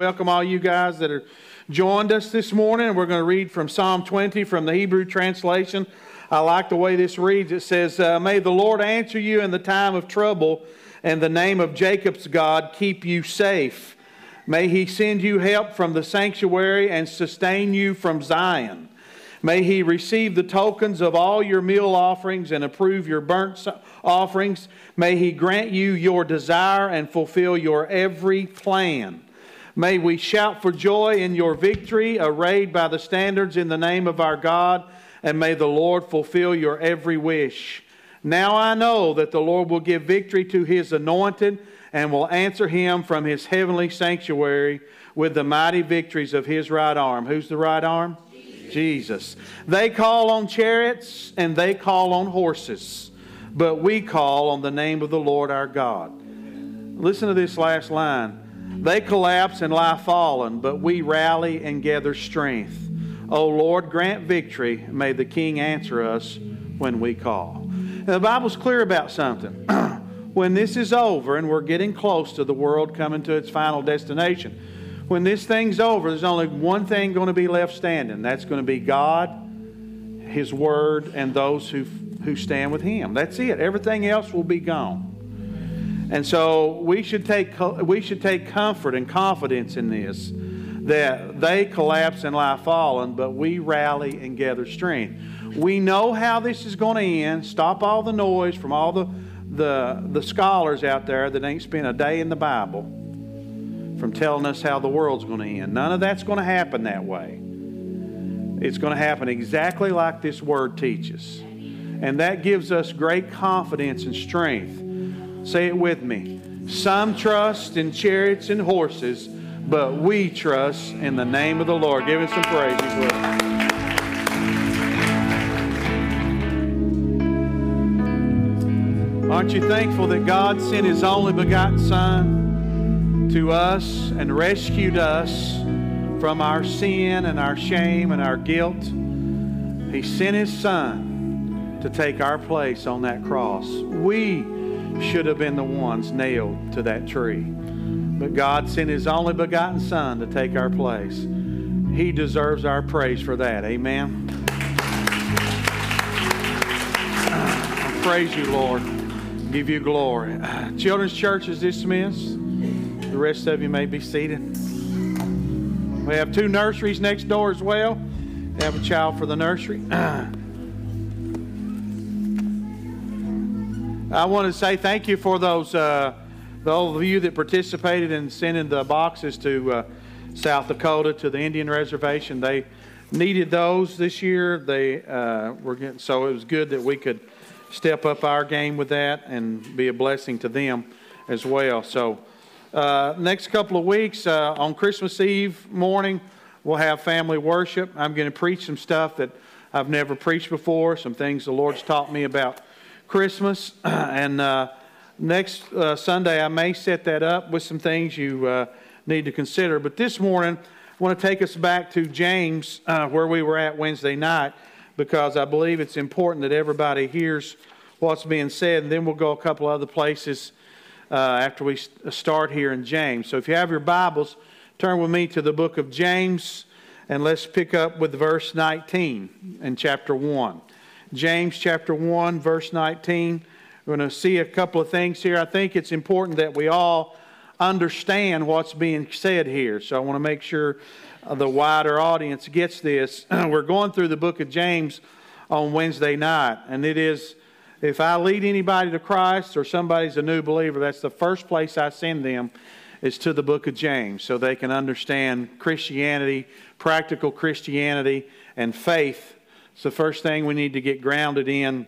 Welcome all you guys that are joined us this morning. We're going to read from Psalm 20 from the Hebrew translation. I like the way this reads. It says, uh, May the Lord answer you in the time of trouble, and the name of Jacob's God keep you safe. May he send you help from the sanctuary and sustain you from Zion. May he receive the tokens of all your meal offerings and approve your burnt offerings. May he grant you your desire and fulfill your every plan. May we shout for joy in your victory, arrayed by the standards in the name of our God, and may the Lord fulfill your every wish. Now I know that the Lord will give victory to his anointed and will answer him from his heavenly sanctuary with the mighty victories of his right arm. Who's the right arm? Jesus. They call on chariots and they call on horses, but we call on the name of the Lord our God. Listen to this last line. They collapse and lie fallen, but we rally and gather strength. O Lord, grant victory. May the King answer us when we call. The Bible's clear about something. when this is over and we're getting close to the world coming to its final destination, when this thing's over, there's only one thing going to be left standing. That's going to be God, His Word, and those who, who stand with Him. That's it. Everything else will be gone. And so we should take, we should take comfort and confidence in this that they collapse and lie fallen, but we rally and gather strength. We know how this is going to end. Stop all the noise from all the, the, the scholars out there that ain't spent a day in the Bible from telling us how the world's going to end. None of that's going to happen that way. It's going to happen exactly like this word teaches. And that gives us great confidence and strength Say it with me. Some trust in chariots and horses, but we trust in the name of the Lord. Give him some praise. Aren't you thankful that God sent His only begotten Son to us and rescued us from our sin and our shame and our guilt? He sent His Son to take our place on that cross. We should have been the ones nailed to that tree. But God sent His only begotten Son to take our place. He deserves our praise for that. Amen. I praise you, Lord. Give you glory. Children's Church is dismissed. The rest of you may be seated. We have two nurseries next door as well. We have a child for the nursery. I want to say thank you for those, uh, those of you that participated in sending the boxes to uh, South Dakota to the Indian Reservation. They needed those this year. They uh, were getting, so it was good that we could step up our game with that and be a blessing to them as well. So, uh, next couple of weeks uh, on Christmas Eve morning, we'll have family worship. I'm going to preach some stuff that I've never preached before, some things the Lord's taught me about Christmas. and uh, next uh, Sunday, I may set that up with some things you uh, need to consider. But this morning, I want to take us back to James, uh, where we were at Wednesday night, because I believe it's important that everybody hears what's being said. And then we'll go a couple other places uh, after we start here in James. So if you have your Bibles, turn with me to the book of James. And let's pick up with verse 19 in chapter 1. James chapter 1, verse 19. We're going to see a couple of things here. I think it's important that we all understand what's being said here. So I want to make sure the wider audience gets this. We're going through the book of James on Wednesday night, and it is if I lead anybody to Christ or somebody's a new believer, that's the first place I send them is to the book of James so they can understand Christianity, practical Christianity, and faith it's the first thing we need to get grounded in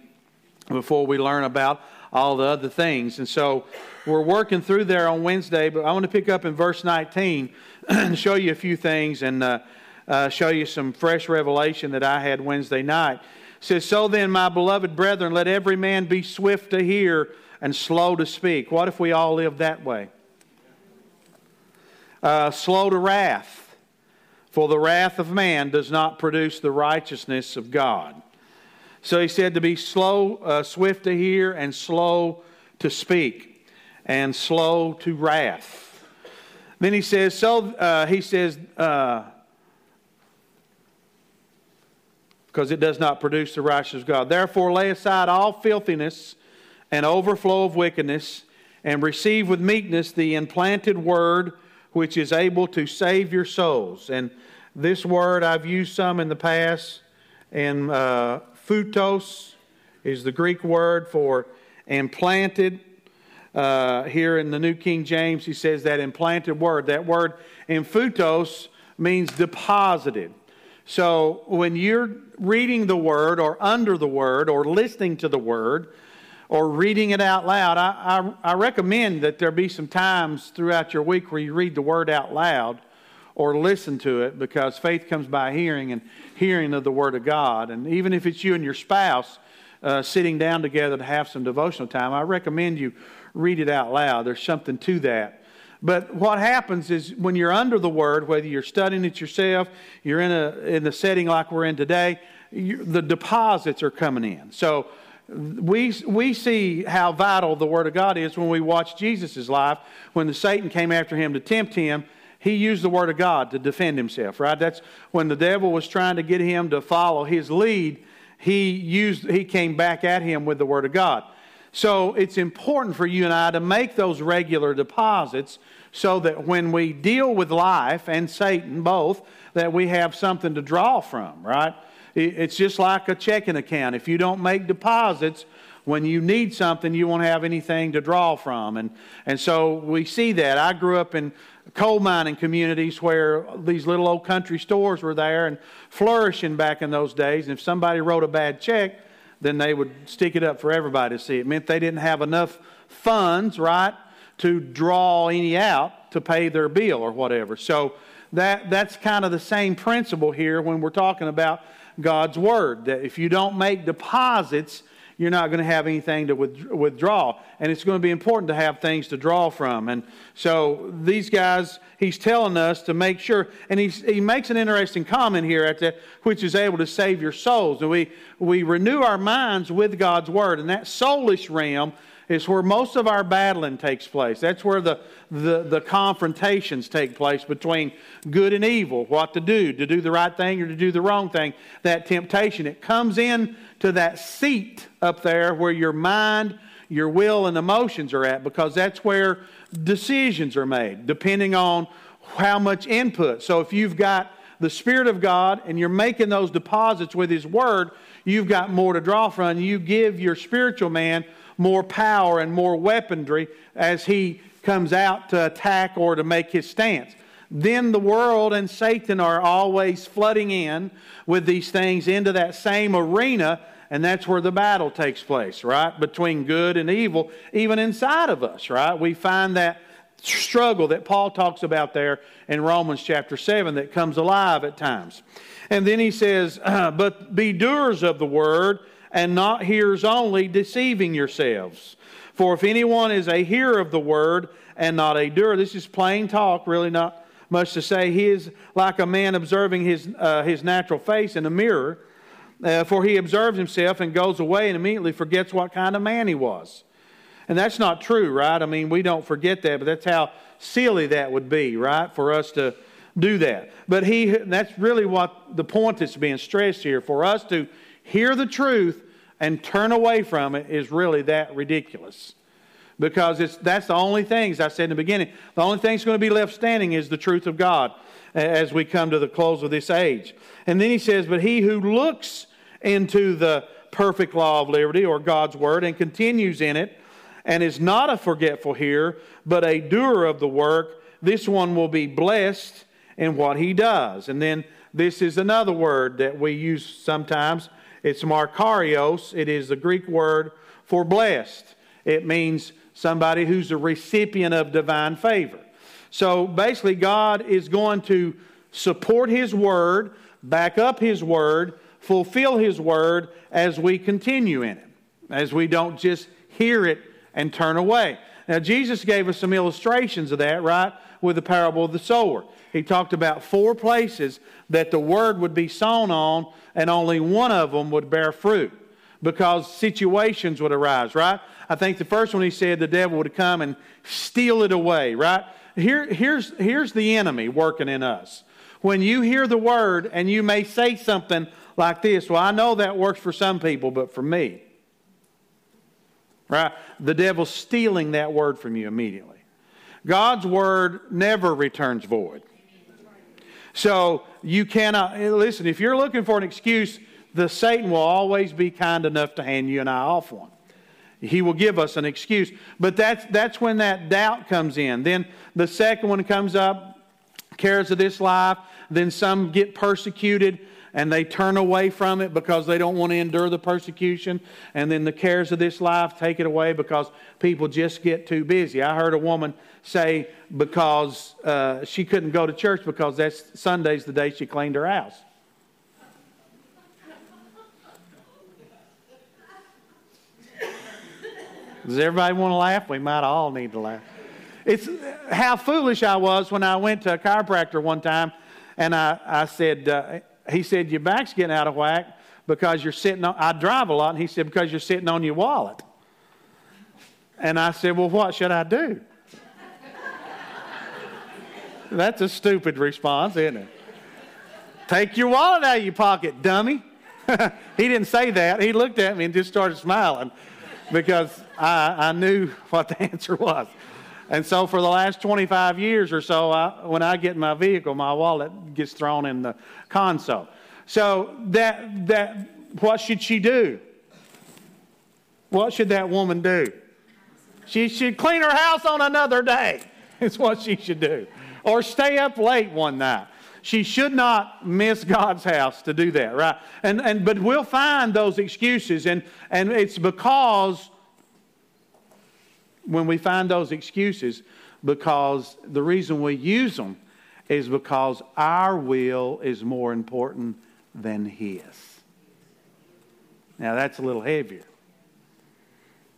before we learn about all the other things. And so we're working through there on Wednesday, but I want to pick up in verse 19 and show you a few things and uh, uh, show you some fresh revelation that I had Wednesday night. Says, So then, my beloved brethren, let every man be swift to hear and slow to speak. What if we all live that way? Uh, slow to wrath for the wrath of man does not produce the righteousness of God. So he said to be slow, uh, swift to hear, and slow to speak, and slow to wrath. Then he says, so uh, he says, uh, because it does not produce the righteousness of God. Therefore, lay aside all filthiness and overflow of wickedness, and receive with meekness the implanted word which is able to save your souls. And this word I've used some in the past, and uh, phutos is the Greek word for implanted. Uh, here in the New King James, he says that implanted word. That word emphutos means deposited. So when you're reading the word or under the word or listening to the word, or reading it out loud. I, I, I, recommend that there be some times throughout your week where you read the word out loud or listen to it because faith comes by hearing and hearing of the word of God. And even if it's you and your spouse uh, sitting down together to have some devotional time, I recommend you read it out loud. There's something to that. But what happens is when you're under the word, whether you're studying it yourself, you're in a in the setting like we're in today, the deposits are coming in. So we, we see how vital the Word of God is when we watch Jesus' life. When the Satan came after him to tempt him, he used the Word of God to defend himself, right? That's when the devil was trying to get him to follow his lead, he, used, he came back at him with the Word of God. So it's important for you and I to make those regular deposits so that when we deal with life and Satan both, that we have something to draw from, right? It's just like a checking account. If you don't make deposits, when you need something, you won't have anything to draw from. And, and so we see that. I grew up in coal mining communities where these little old country stores were there and flourishing back in those days. And if somebody wrote a bad check, then they would stick it up for everybody to see. It meant they didn't have enough funds, right, to draw any out to pay their bill or whatever. So that, that's kind of the same principle here when we're talking about God's Word. That if you don't make deposits, you're not going to have anything to withdraw. And it's going to be important to have things to draw from. And so these guys, he's telling us to make sure, and he's, he makes an interesting comment here at the, which is able to save your souls. And we, we renew our minds with God's Word. And that soulish realm is where most of our battling takes place. That's where the, the, the, confrontations take place between good and evil, what to do, to do the right thing or to do the wrong thing. That temptation, it comes in to that seat up there where your mind, your will, and emotions are at because that's where decisions are made, depending on how much input. So if you've got the Spirit of God and you're making those deposits with His Word, you've got more to draw from. You give your spiritual man more power and more weaponry as he comes out to attack or to make his stance. Then the world and Satan are always flooding in with these things into that same arena, and that's where the battle takes place, right? Between good and evil, even inside of us, right? We find that struggle that Paul talks about there in Romans chapter 7 that comes alive at times. And then he says, But be doers of the word and not hearers only, deceiving yourselves. For if anyone is a hearer of the word and not a doer, this is plain talk, really not much to say. He is like a man observing his, uh, his natural face in a mirror. Uh, for he observes himself and goes away and immediately forgets what kind of man he was. And that's not true, right? I mean, we don't forget that, but that's how silly that would be, right? For us to do that. But he, that's really what the point that's being stressed here. For us to hear the truth and turn away from it is really that ridiculous. Because it's, that's the only thing, as I said in the beginning, the only thing that's going to be left standing is the truth of God as we come to the close of this age. And then he says, But he who looks into the perfect law of liberty or God's word and continues in it and is not a forgetful hearer, but a doer of the work, this one will be blessed in what he does. And then this is another word that we use sometimes it's Makarios. It is the Greek word for blessed. It means somebody who's a recipient of divine favor. So basically, God is going to support His word, back up His word, fulfill His word as we continue in it, as we don't just hear it and turn away. Now, Jesus gave us some illustrations of that, right? with the parable of the sower. He talked about four places that the word would be sown on, and only one of them would bear fruit because situations would arise, right? I think the first one he said the devil would come and steal it away, right? Here, here's, here's the enemy working in us. When you hear the word and you may say something like this, well, I know that works for some people, but for me, right? The devil's stealing that word from you immediately. God's word never returns void. So you cannot, eh, listen, if you're looking for an excuse, the Satan will always be kind enough to hand you and I off one. He will give us an excuse. But that's, that's when that doubt comes in. Then the second one comes up cares of this life. Then some get persecuted and they turn away from it because they don't want to endure the persecution. And then the cares of this life take it away because people just get too busy. I heard a woman say because uh, she couldn't go to church because that's Sunday's the day she cleaned her house. Does everybody want to laugh? We might all need to laugh. It's how foolish I was when I went to a chiropractor one time and I, I said, uh, he said, Your back's getting out of whack because you're sitting on, I drive a lot, and he said, Because you're sitting on your wallet. And I said, Well, what should I do? That's a stupid response, isn't it? Take your wallet out of your pocket, dummy. he didn't say that. He looked at me and just started smiling because I, I knew what the answer was. And so for the last 25 years or so, I, when I get in my vehicle, my wallet gets thrown in the console. So that, that, what should she do? What should that woman do? She should clean her house on another day. It's what she should do. Or stay up late one night. She should not miss God's house to do that, right? And, and but we'll find those excuses, and, and it's because when we find those excuses because the reason we use them is because our will is more important than His. Now, that's a little heavier.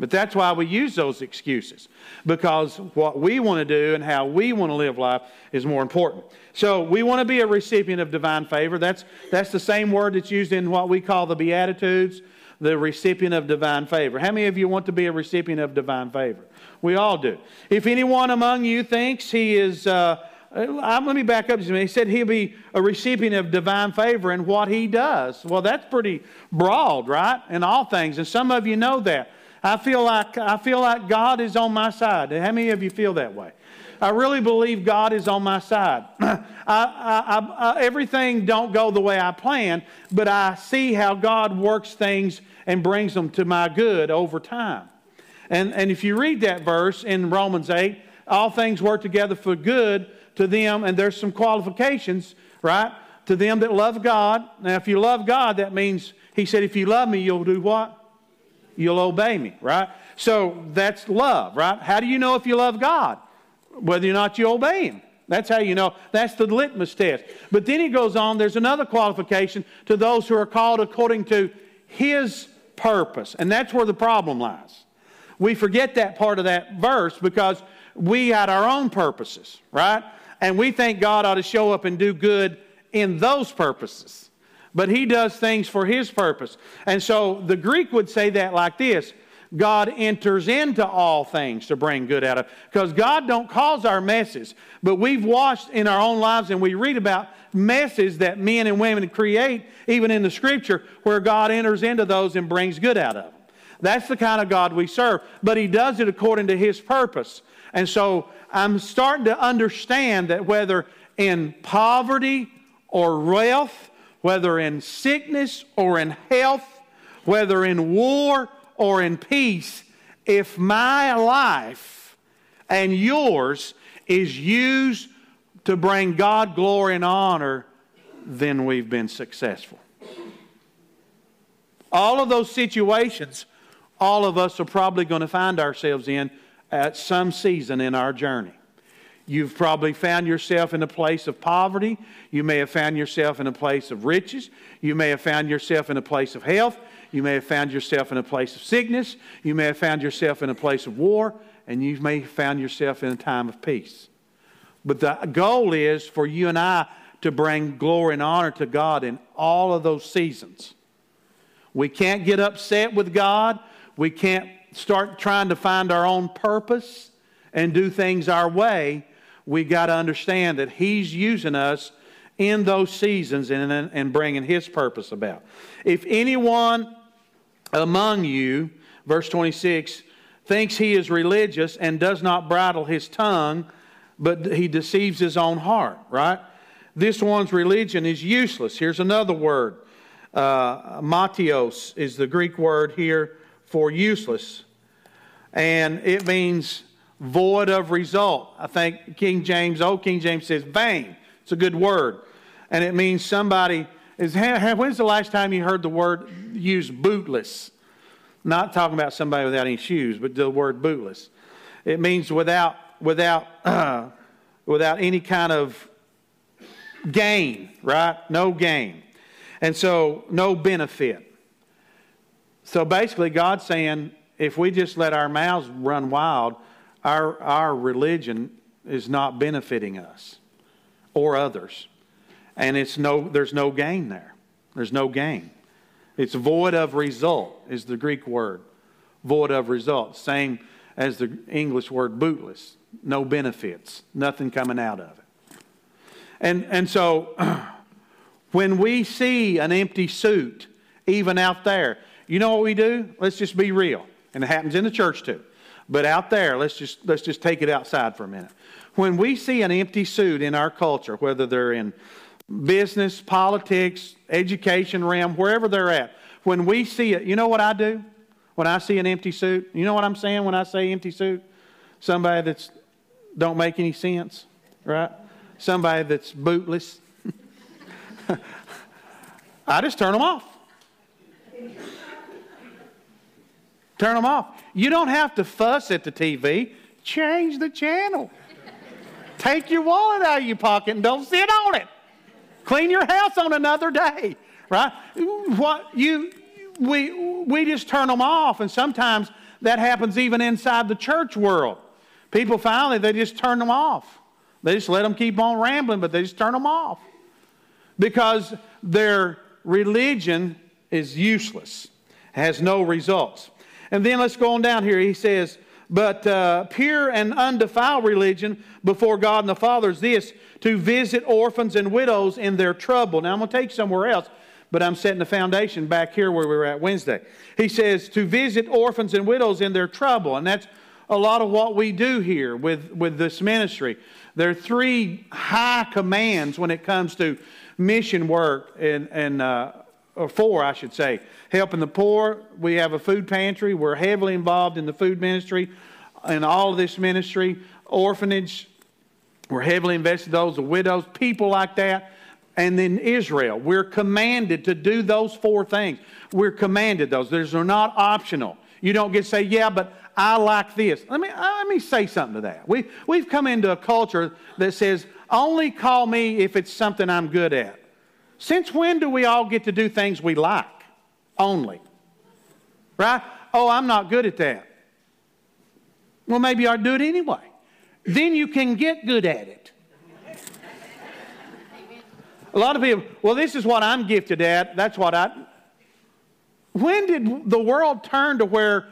But that's why we use those excuses, because what we want to do and how we want to live life is more important. So we want to be a recipient of divine favor. That's, that's the same word that's used in what we call the Beatitudes, the recipient of divine favor. How many of you want to be a recipient of divine favor? We all do. If anyone among you thinks he is, uh, uh let me back up minute. He said he'll be a recipient of divine favor in what he does. Well, that's pretty broad, right? In all things. And some of you know that. I feel like, I feel like God is on my side. How many of you feel that way? I really believe God is on my side. I, I, I, everything don't go the way I plan, but I see how God works things and brings them to my good over time. And, and if you read that verse in Romans 8, all things work together for good to them, and there's some qualifications, right? To them that love God. Now, if you love God, that means, he said, if you love me, you'll do what? You'll obey me, right? So that's love, right? How do you know if you love God? Whether or not you obey him. That's how you know. That's the litmus test. But then he goes on, there's another qualification to those who are called according to his purpose. And that's where the problem lies we forget that part of that verse because we had our own purposes, right? And we think God ought to show up and do good in those purposes. But he does things for his purpose. And so the Greek would say that like this God enters into all things to bring good out of because God don't cause our messes, but we've watched in our own lives and we read about messes that men and women create, even in the scripture, where God enters into those and brings good out of them. That's the kind of God we serve. But He does it according to His purpose. And so I'm starting to understand that whether in poverty or wealth, whether in sickness or in health, whether in war or in peace, if my life and yours is used to bring God glory and honor, then we've been successful. All of those situations all of us are probably going to find ourselves in at some season in our journey. You've probably found yourself in a place of poverty. You may have found yourself in a place of riches. You may have found yourself in a place of health. You may have found yourself in a place of sickness. You may have found yourself in a place of war. And you may have found yourself in a time of peace. But the goal is for you and I to bring glory and honor to God in all of those seasons. We can't get upset with God. We can't start trying to find our own purpose and do things our way. We got to understand that He's using us in those seasons and, and bringing His purpose about. If anyone among you, verse 26, thinks he is religious and does not bridle his tongue, but he deceives his own heart, right? This one's religion is useless. Here's another word. Uh, mataios is the Greek word here for useless. And it means void of result. I think King James, old King James says vain. It's a good word. And it means somebody is. When's the last time you heard the word used bootless? Not talking about somebody without any shoes, but the word bootless. It means without, without, uh, without any kind of gain, right? No gain. And so, no benefit. So basically, God's saying if we just let our mouths run wild, our, our religion is not benefiting us or others. And it's no, there's no gain there. There's no gain. It's void of result, is the Greek word. Void of result. Same as the English word bootless. No benefits, nothing coming out of it. And, and so, when we see an empty suit, even out there, you know what we do? Let's just be real. And it happens in the church too. But out there, let's just, let's just take it outside for a minute. When we see an empty suit in our culture, whether they're in business, politics, education realm, wherever they're at, when we see it, you know what I do? When I see an empty suit, you know what I'm saying when I say empty suit? Somebody that's don't make any sense, right? Somebody that's bootless. I just turn them off. Turn them off. You don't have to fuss at the TV. Change the channel. Take your wallet out of your pocket and don't sit on it. Clean your house on another day, right? What you we we just turn them off, and sometimes that happens even inside the church world. People finally they just turn them off. They just let them keep on rambling, but they just turn them off because their religion is useless, has no results. And then let's go on down here. He says, but uh, pure and undefiled religion before God and the Father is this to visit orphans and widows in their trouble. Now, I'm going to take somewhere else, but I'm setting the foundation back here where we were at Wednesday. He says to visit orphans and widows in their trouble, and that's a lot of what we do here with, with this ministry. There are three high commands when it comes to mission work, and, and uh, or four, I should say. Helping the poor. We have a food pantry. We're heavily involved in the food ministry in all of this ministry. Orphanage. We're heavily invested in those, the widows, people like that. And then Israel. We're commanded to do those four things. We're commanded those. Those are not optional. You don't get to say, yeah, but I like this. Let me, uh, let me say something to that. We, we've come into a culture that says, only call me if it's something I'm good at. Since when do we all get to do things we like only? Right? Oh, I'm not good at that. Well, maybe I'll do it anyway. Then you can get good at it. A lot of people, well, this is what I'm gifted at. That's what I. When did the world turn to where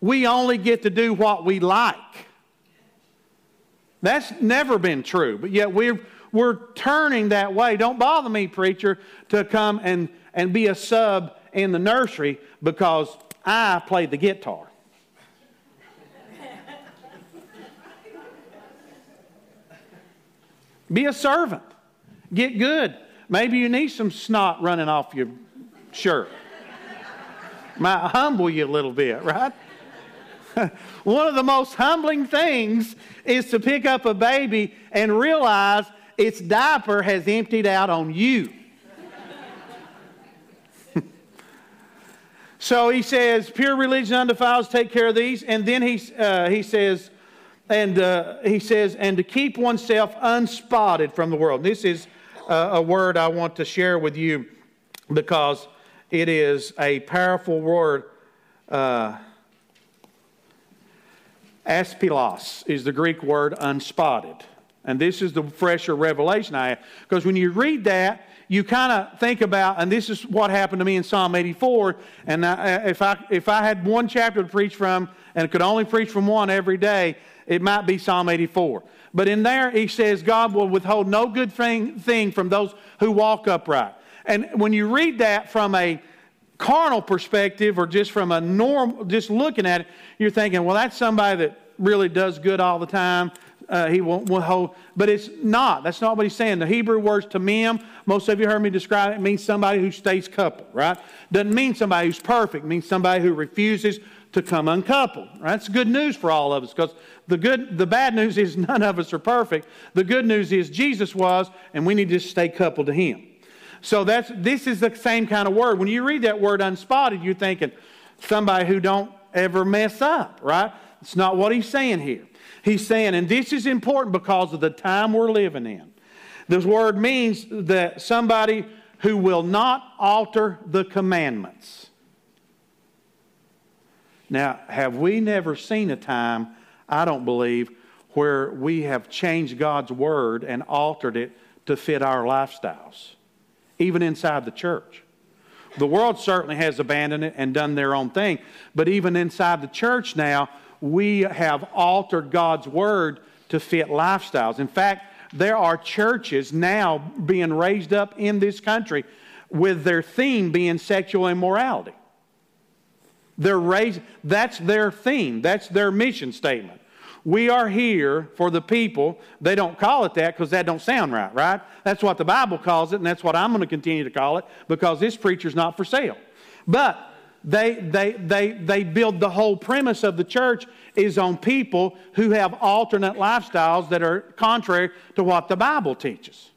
we only get to do what we like? That's never been true, but yet we're we're turning that way. Don't bother me, preacher, to come and, and be a sub in the nursery because I play the guitar. Be a servant. Get good. Maybe you need some snot running off your shirt. Might humble you a little bit, right? One of the most humbling things is to pick up a baby and realize its diaper has emptied out on you. so he says, pure religion undefiled, take care of these. And then he, uh, he says, and uh, he says, and to keep oneself unspotted from the world. This is uh, a word I want to share with you because it is a powerful word. Uh, aspilos is the Greek word unspotted. And this is the fresher revelation I have. Because when you read that, you kind of think about, and this is what happened to me in Psalm 84. And I, if, I, if I had one chapter to preach from and could only preach from one every day, it might be Psalm 84. But in there, he says, God will withhold no good thing, thing from those who walk upright. And when you read that from a carnal perspective or just from a normal, just looking at it, you're thinking, well, that's somebody that really does good all the time. Uh, he won't withhold, but it's not. That's not what he's saying. The Hebrew words tamim, most of you heard me describe it, means somebody who stays coupled, right? Doesn't mean somebody who's perfect. It means somebody who refuses to come uncoupled. Right? That's good news for all of us because the good, the bad news is none of us are perfect. The good news is Jesus was, and we need to stay coupled to Him. So that's this is the same kind of word. When you read that word unspotted, you're thinking somebody who don't ever mess up, right? It's not what he's saying here. He's saying, and this is important because of the time we're living in. This word means that somebody who will not alter the commandments. Now, have we never seen a time, I don't believe, where we have changed God's word and altered it to fit our lifestyles? even inside the church. The world certainly has abandoned it and done their own thing, but even inside the church now, we have altered God's word to fit lifestyles. In fact, there are churches now being raised up in this country with their theme being sexual immorality. They're raised, that's their theme, that's their mission statement. We are here for the people. They don't call it that because that don't sound right, right? That's what the Bible calls it, and that's what I'm going to continue to call it because this preacher's not for sale. But they, they, they, they build the whole premise of the church is on people who have alternate lifestyles that are contrary to what the Bible teaches.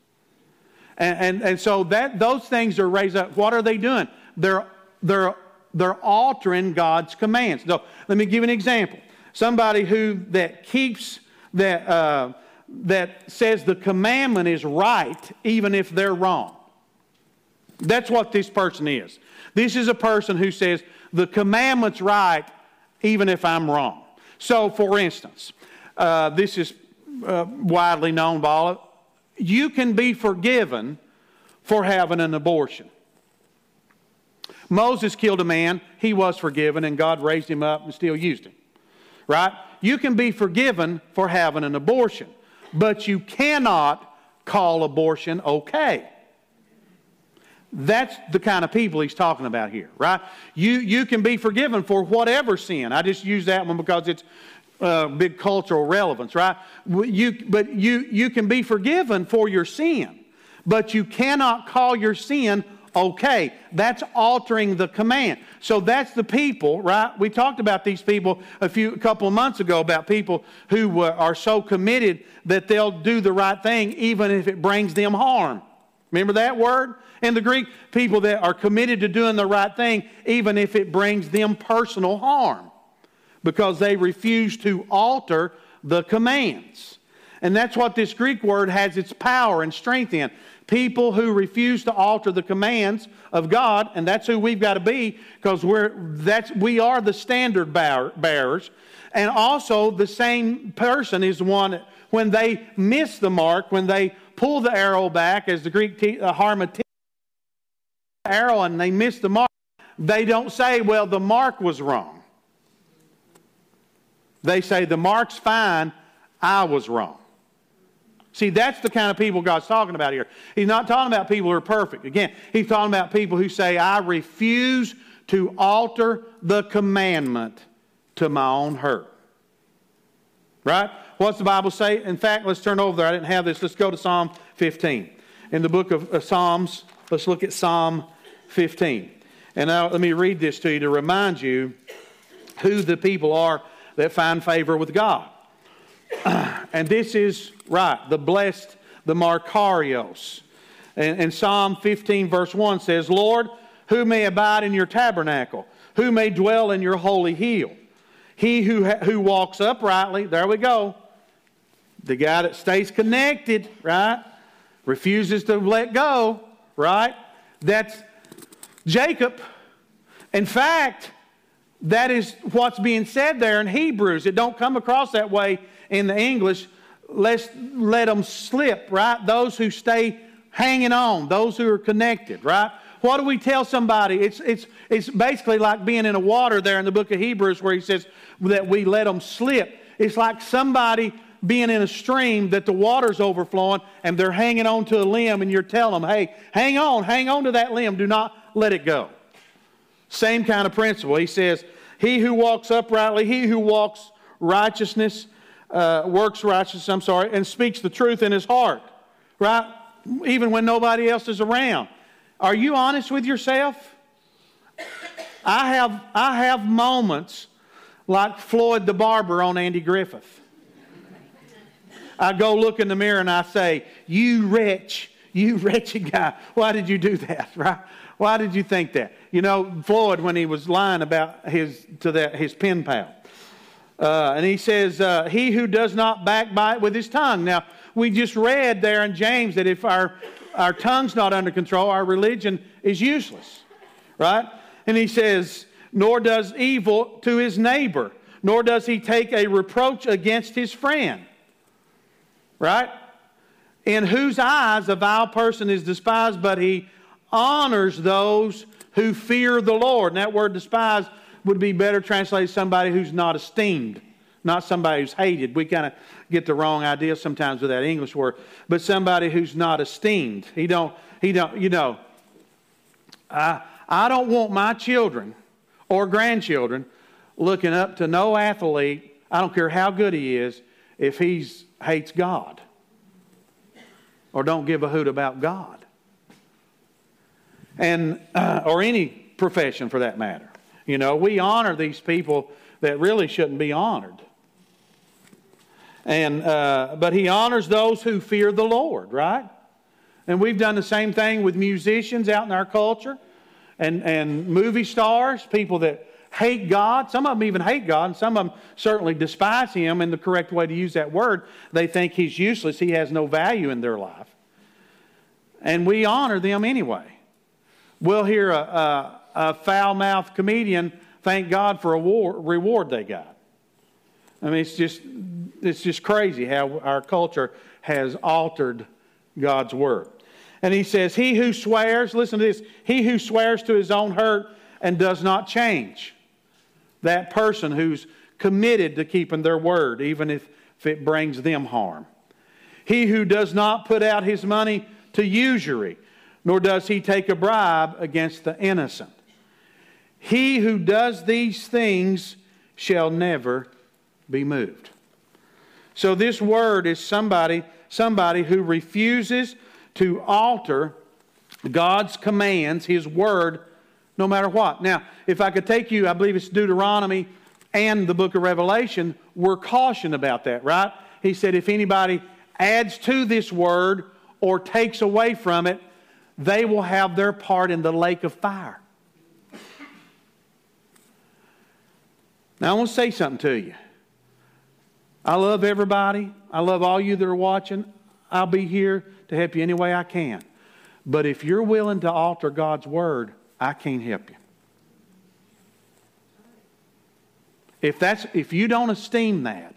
And, and, and so that, those things are raised up. What are they doing? They're, they're, they're altering God's commands. So let me give an example. Somebody who that keeps that uh, that says the commandment is right even if they're wrong. That's what this person is. This is a person who says the commandment's right even if I'm wrong. So, for instance, uh, this is uh, widely known by all. of You can be forgiven for having an abortion. Moses killed a man, he was forgiven, and God raised him up and still used him right? You can be forgiven for having an abortion, but you cannot call abortion okay. That's the kind of people he's talking about here, right? You, you can be forgiven for whatever sin. I just use that one because it's uh, big cultural relevance, right? You, but you, you can be forgiven for your sin, but you cannot call your sin okay. That's altering the command. So that's the people, right? We talked about these people a few a couple of months ago about people who uh, are so committed that they'll do the right thing even if it brings them harm. Remember that word in the Greek? People that are committed to doing the right thing even if it brings them personal harm because they refuse to alter the commands. And that's what this Greek word has its power and strength in people who refuse to alter the commands of God, and that's who we've got to be because we're that's we are the standard bearers. And also, the same person is one when they miss the mark, when they pull the arrow back, as the Greek te- uh, arrow, and they miss the mark. They don't say, "Well, the mark was wrong." They say, "The mark's fine. I was wrong." See, that's the kind of people God's talking about here. He's not talking about people who are perfect. Again, he's talking about people who say, I refuse to alter the commandment to my own hurt. Right? What's the Bible say? In fact, let's turn over there. I didn't have this. Let's go to Psalm 15. In the book of Psalms, let's look at Psalm 15. And now let me read this to you to remind you who the people are that find favor with God. and this is right, the blessed, the Makarios. And, and Psalm 15, verse 1 says, Lord, who may abide in your tabernacle? Who may dwell in your holy hill? He who, who walks uprightly, there we go. The guy that stays connected, right? Refuses to let go, right? That's Jacob. In fact, that is what's being said there in Hebrews. It don't come across that way in the English. let's let them slip, right? Those who stay hanging on, those who are connected, right? What do we tell somebody? It's, it's, it's basically like being in a water there in the book of Hebrews where he says that we let them slip. It's like somebody being in a stream that the water's overflowing and they're hanging on to a limb and you're telling them, hey, hang on, hang on to that limb. Do not let it go. Same kind of principle. He says, he who walks uprightly, he who walks righteousness, uh, works righteousness, I'm sorry, and speaks the truth in his heart, right? Even when nobody else is around. Are you honest with yourself? I have, I have moments like Floyd the barber on Andy Griffith. I go look in the mirror and I say, You wretch, you wretched guy. Why did you do that, right? Why did you think that? You know, Floyd, when he was lying about his, to that, his pen pal, uh, and he says, uh, He who does not backbite with his tongue. Now, we just read there in James that if our, our tongue's not under control, our religion is useless, right? And he says, Nor does evil to his neighbor, nor does he take a reproach against his friend, right? In whose eyes a vile person is despised, but he honors those who fear the Lord. And that word despise would be better translated somebody who's not esteemed, not somebody who's hated. We kind of get the wrong idea sometimes with that English word, but somebody who's not esteemed. He don't, he don't, you know, I, I don't want my children or grandchildren looking up to no athlete, I don't care how good he is, if he hates God or don't give a hoot about God. And, uh, or any profession for that matter. You know, we honor these people that really shouldn't be honored. And, uh, but he honors those who fear the Lord, right? And we've done the same thing with musicians out in our culture and, and movie stars, people that hate God. Some of them even hate God, and some of them certainly despise Him in the correct way to use that word. They think He's useless, He has no value in their life. And we honor them anyway. We'll hear a, a a foul mouthed comedian thank God for a war, reward they got. I mean, it's just, it's just crazy how our culture has altered God's word. And he says, He who swears, listen to this, he who swears to his own hurt and does not change. That person who's committed to keeping their word, even if, if it brings them harm. He who does not put out his money to usury, nor does he take a bribe against the innocent. He who does these things shall never be moved. So this word is somebody somebody who refuses to alter God's commands, his word no matter what. Now, if I could take you, I believe it's Deuteronomy and the book of Revelation, we're cautioned about that, right? He said if anybody adds to this word or takes away from it, they will have their part in the lake of fire. Now, I want to say something to you. I love everybody. I love all you that are watching. I'll be here to help you any way I can. But if you're willing to alter God's word, I can't help you. If that's if you don't esteem that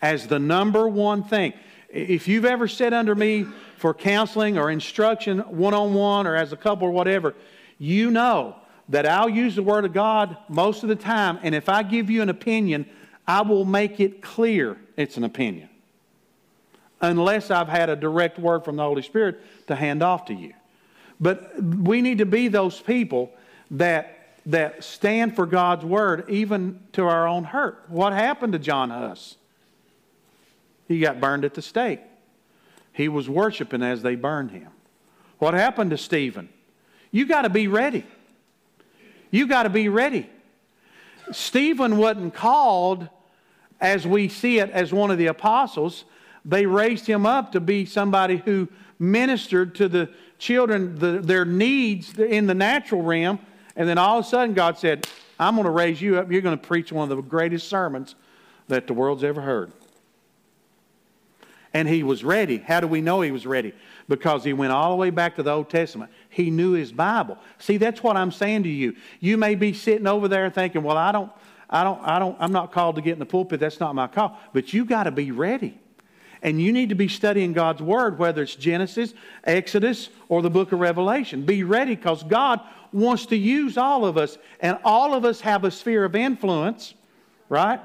as the number one thing, if you've ever said under me for counseling or instruction one on one or as a couple or whatever, you know that I'll use the Word of God most of the time, and if I give you an opinion, I will make it clear it's an opinion. Unless I've had a direct word from the Holy Spirit to hand off to you. But we need to be those people that, that stand for God's Word, even to our own hurt. What happened to John Huss? He got burned at the stake. He was worshiping as they burned him. What happened to Stephen? You got to be ready. You got to be ready. Stephen wasn't called as we see it as one of the apostles. They raised him up to be somebody who ministered to the children, the, their needs in the natural realm. And then all of a sudden, God said, I'm going to raise you up. You're going to preach one of the greatest sermons that the world's ever heard. And he was ready. How do we know he was ready? Because he went all the way back to the Old Testament. He knew his Bible. See, that's what I'm saying to you. You may be sitting over there thinking, well, I don't, I don't, I don't, I'm not called to get in the pulpit. That's not my call. But you got to be ready. And you need to be studying God's Word, whether it's Genesis, Exodus, or the book of Revelation. Be ready because God wants to use all of us. And all of us have a sphere of influence, right?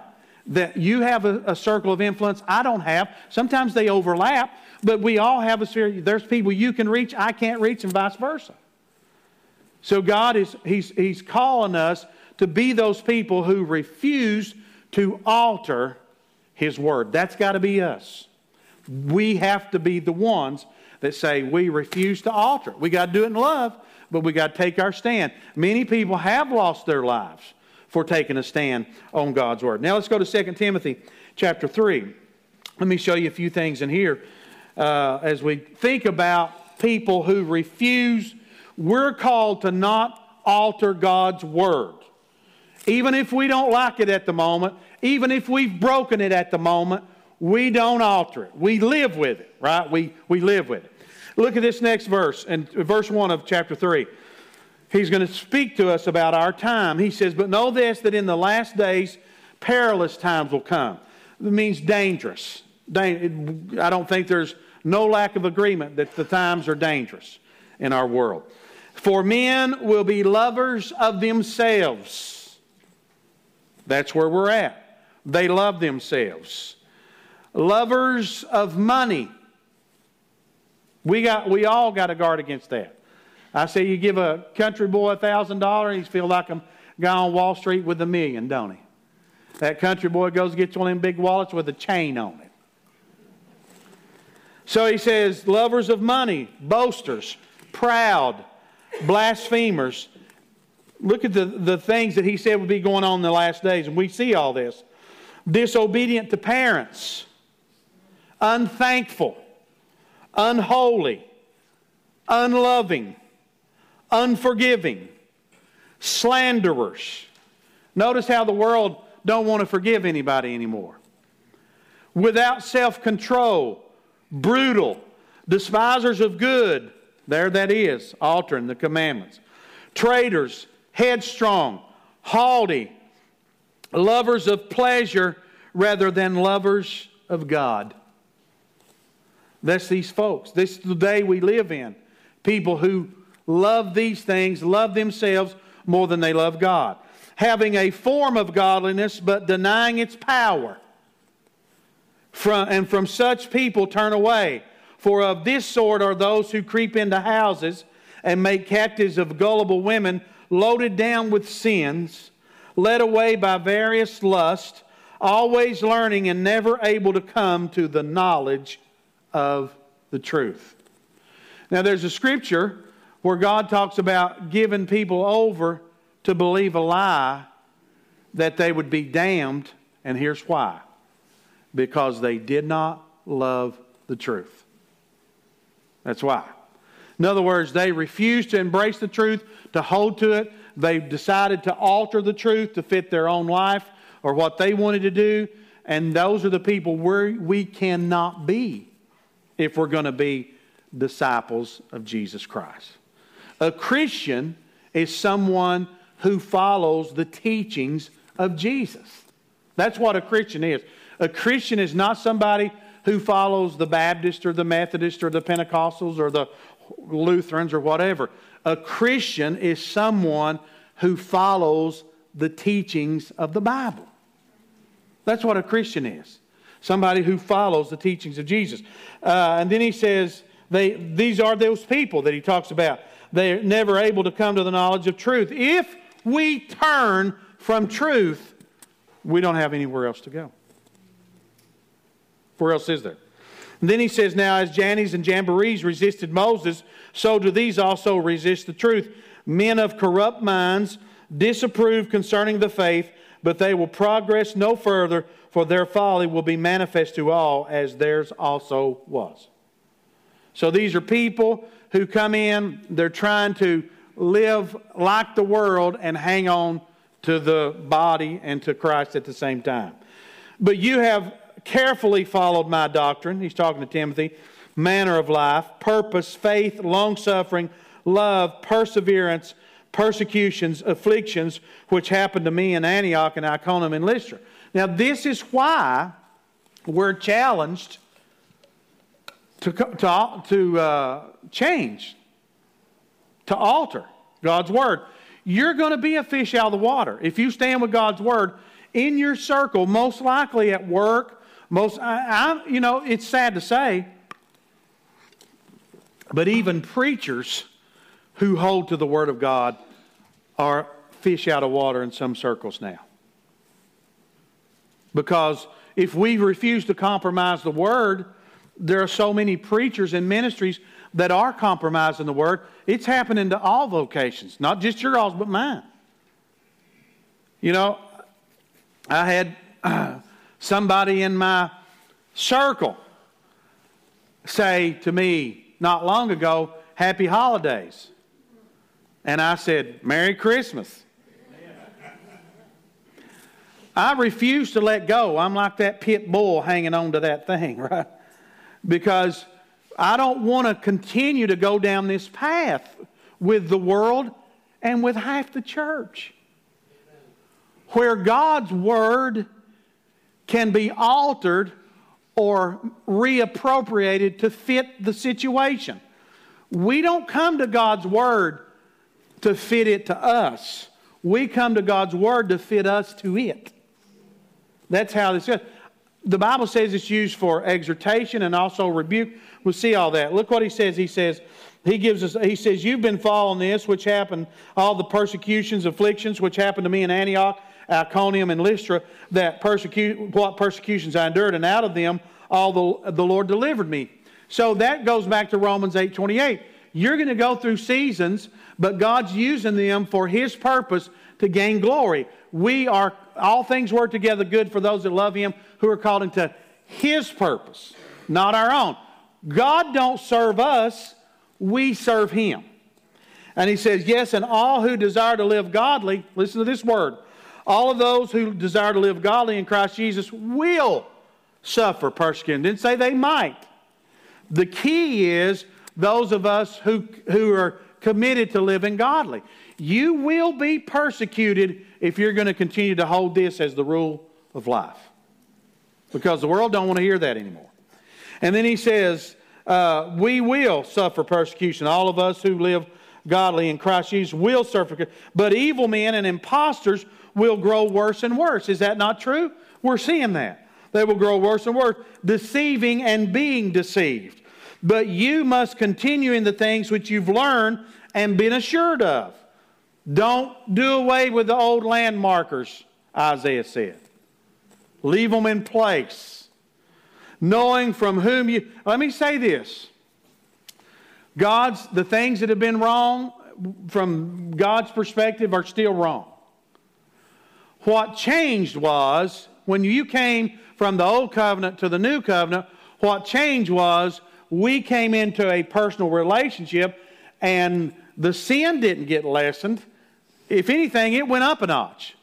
That you have a, a circle of influence I don't have. Sometimes they overlap, but we all have a sphere. There's people you can reach, I can't reach, and vice versa. So God is he's, he's calling us to be those people who refuse to alter His Word. That's got to be us. We have to be the ones that say we refuse to alter. We got to do it in love, but we got to take our stand. Many people have lost their lives for taking a stand on God's Word. Now let's go to 2 Timothy chapter 3. Let me show you a few things in here uh, as we think about people who refuse. We're called to not alter God's Word. Even if we don't like it at the moment, even if we've broken it at the moment, we don't alter it. We live with it, right? We, we live with it. Look at this next verse, and verse 1 of chapter 3. He's going to speak to us about our time. He says, But know this, that in the last days, perilous times will come. It means dangerous. I don't think there's no lack of agreement that the times are dangerous in our world. For men will be lovers of themselves that's where we're at. They love themselves. Lovers of money. We, got, we all got to guard against that. I say you give a country boy a $1,000, he's feel like a guy on Wall Street with a million, don't he? That country boy goes and gets one of them big wallets with a chain on it. So he says, lovers of money, boasters, proud, blasphemers, Look at the, the things that he said would be going on in the last days, and we see all this. Disobedient to parents, unthankful, unholy, unloving, unforgiving, slanderers. Notice how the world don't want to forgive anybody anymore. Without self-control, brutal, despisers of good. There that is, altering the commandments. Traitors, headstrong, haughty, lovers of pleasure rather than lovers of God. That's these folks. This is the day we live in. People who love these things, love themselves more than they love God. Having a form of godliness but denying its power. From, and from such people turn away. For of this sort are those who creep into houses and make captives of gullible women loaded down with sins, led away by various lusts, always learning and never able to come to the knowledge of the truth. Now, there's a scripture where God talks about giving people over to believe a lie that they would be damned, and here's why because they did not love the truth. That's why. In other words, they refused to embrace the truth, to hold to it. They decided to alter the truth to fit their own life or what they wanted to do. And those are the people where we cannot be if we're going to be disciples of Jesus Christ. A Christian is someone who follows the teachings of Jesus. That's what a Christian is. A Christian is not somebody who follows the Baptist or the Methodist or the Pentecostals or the Lutherans or whatever. A Christian is someone who follows the teachings of the Bible. That's what a Christian is. Somebody who follows the teachings of Jesus. Uh, and then he says, they, these are those people that he talks about. They're never able to come to the knowledge of truth. If we turn from truth, we don't have anywhere else to go. Where else is there? And then he says, Now, as Jannes and Jambres resisted Moses, so do these also resist the truth. Men of corrupt minds disapprove concerning the faith, but they will progress no further, for their folly will be manifest to all, as theirs also was. So these are people who come in, they're trying to live like the world and hang on to the body and to Christ at the same time. But you have carefully followed my doctrine. He's talking to Timothy. Manner of life, purpose, faith, long suffering, love, perseverance, persecutions, afflictions, which happened to me in Antioch and Iconium and Lystra. Now, this is why we're challenged to, to, to uh, change, to alter God's Word. You're going to be a fish out of the water. If you stand with God's Word in your circle, most likely at work, most, I, I, you know, it's sad to say, but even preachers who hold to the Word of God are fish out of water in some circles now. Because if we refuse to compromise the Word, there are so many preachers and ministries that are compromising the Word. It's happening to all vocations, not just yours, but mine. You know, I had uh, somebody in my circle say to me not long ago, Happy Holidays. And I said, Merry Christmas. I refuse to let go. I'm like that pit bull hanging on to that thing, right? Because I don't want to continue to go down this path with the world and with half the church. Where God's word can be altered or reappropriated to fit the situation. We don't come to God's word to fit it to us. We come to God's word to fit us to it. That's how this is. The Bible says it's used for exhortation and also rebuke. We'll see all that. Look what he says. He says, he gives us, he says, You've been following this, which happened, all the persecutions, afflictions, which happened to me in Antioch, Iconium, and Lystra, that persecute, what persecutions I endured, and out of them all the, the Lord delivered me. So that goes back to Romans 8 28. You're going to go through seasons, but God's using them for His purpose to gain glory. We are, all things work together good for those that love Him who are called into His purpose, not our own. God don't serve us, we serve Him. And He says, Yes, and all who desire to live godly, listen to this word, all of those who desire to live godly in Christ Jesus will suffer persecution. Didn't say they might. The key is those of us who, who are committed to living godly. You will be persecuted if you're going to continue to hold this as the rule of life. Because the world don't want to hear that anymore. And then he says, uh, we will suffer persecution. All of us who live godly in Christ Jesus will suffer. But evil men and impostors will grow worse and worse. Is that not true? We're seeing that. They will grow worse and worse, deceiving and being deceived. But you must continue in the things which you've learned and been assured of. Don't do away with the old landmarkers, Isaiah said. Leave them in place. Knowing from whom you. Let me say this God's, the things that have been wrong from God's perspective are still wrong. What changed was when you came from the old covenant to the new covenant, what changed was we came into a personal relationship and the sin didn't get lessened. If anything, it went up a notch.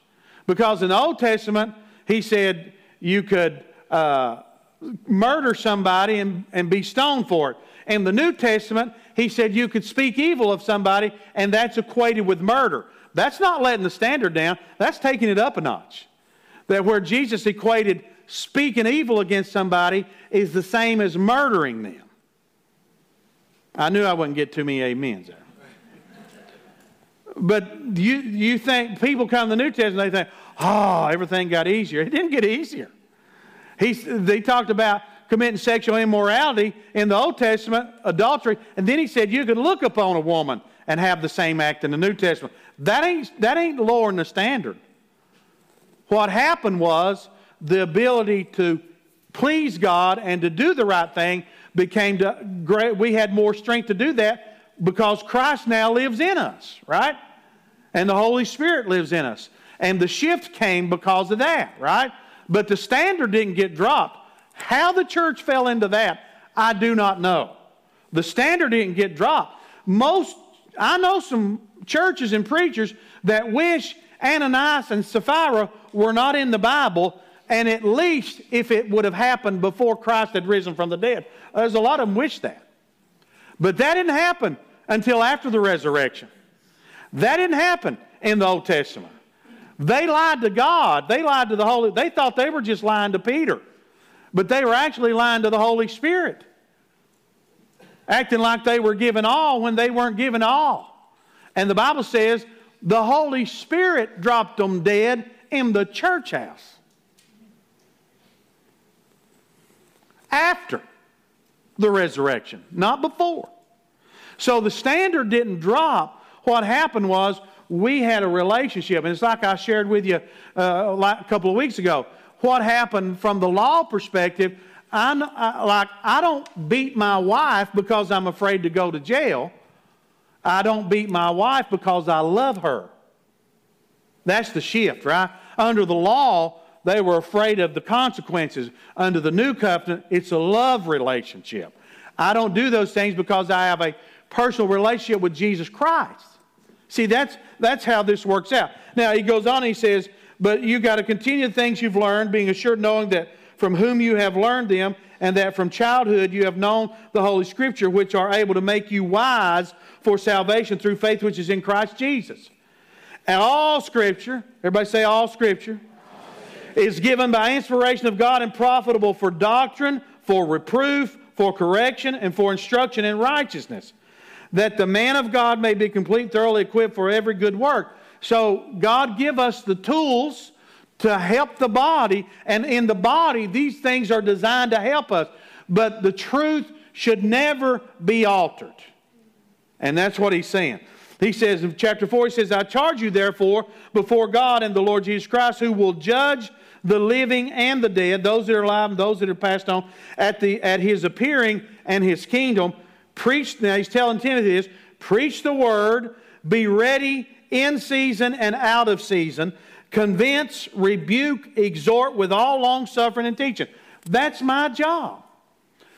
Because in the Old Testament, he said you could uh, murder somebody and, and be stoned for it. In the New Testament, he said you could speak evil of somebody, and that's equated with murder. That's not letting the standard down, that's taking it up a notch. That where Jesus equated speaking evil against somebody is the same as murdering them. I knew I wouldn't get too many amens there. But you, you think people come to the New Testament, they think, oh, everything got easier. It didn't get easier. He, they talked about committing sexual immorality in the Old Testament, adultery, and then he said you could look upon a woman and have the same act in the New Testament. That ain't, that ain't lowering the standard. What happened was the ability to please God and to do the right thing became to, great. We had more strength to do that because Christ now lives in us, right? And the Holy Spirit lives in us. And the shift came because of that, right? But the standard didn't get dropped. How the church fell into that, I do not know. The standard didn't get dropped. Most, I know some churches and preachers that wish Ananias and Sapphira were not in the Bible, and at least if it would have happened before Christ had risen from the dead. There's a lot of them wish that. But that didn't happen until after the resurrection. That didn't happen in the Old Testament. They lied to God. They lied to the Holy. They thought they were just lying to Peter, but they were actually lying to the Holy Spirit. acting like they were given all when they weren't given all. And the Bible says the Holy Spirit dropped them dead in the church house. After the resurrection, not before. So the standard didn't drop. What happened was we had a relationship. And it's like I shared with you uh, a couple of weeks ago. What happened from the law perspective, I, like, I don't beat my wife because I'm afraid to go to jail. I don't beat my wife because I love her. That's the shift, right? Under the law, they were afraid of the consequences. Under the new covenant, it's a love relationship. I don't do those things because I have a personal relationship with Jesus Christ. See, that's, that's how this works out. Now, he goes on, he says, But you've got to continue the things you've learned, being assured, knowing that from whom you have learned them, and that from childhood you have known the Holy Scripture, which are able to make you wise for salvation through faith which is in Christ Jesus. And all Scripture, everybody say all Scripture, is given by inspiration of God and profitable for doctrine, for reproof, for correction, and for instruction in righteousness, that the man of God may be complete, thoroughly equipped for every good work. So God give us the tools to help the body, and in the body, these things are designed to help us. But the truth should never be altered. And that's what he's saying. He says in chapter 4, he says, I charge you therefore before God and the Lord Jesus Christ, who will judge the living and the dead, those that are alive and those that are passed on, at, the, at his appearing and his kingdom. Preach, now he's telling Timothy this, preach the word, be ready in season and out of season, convince, rebuke, exhort with all long suffering and teaching. That's my job.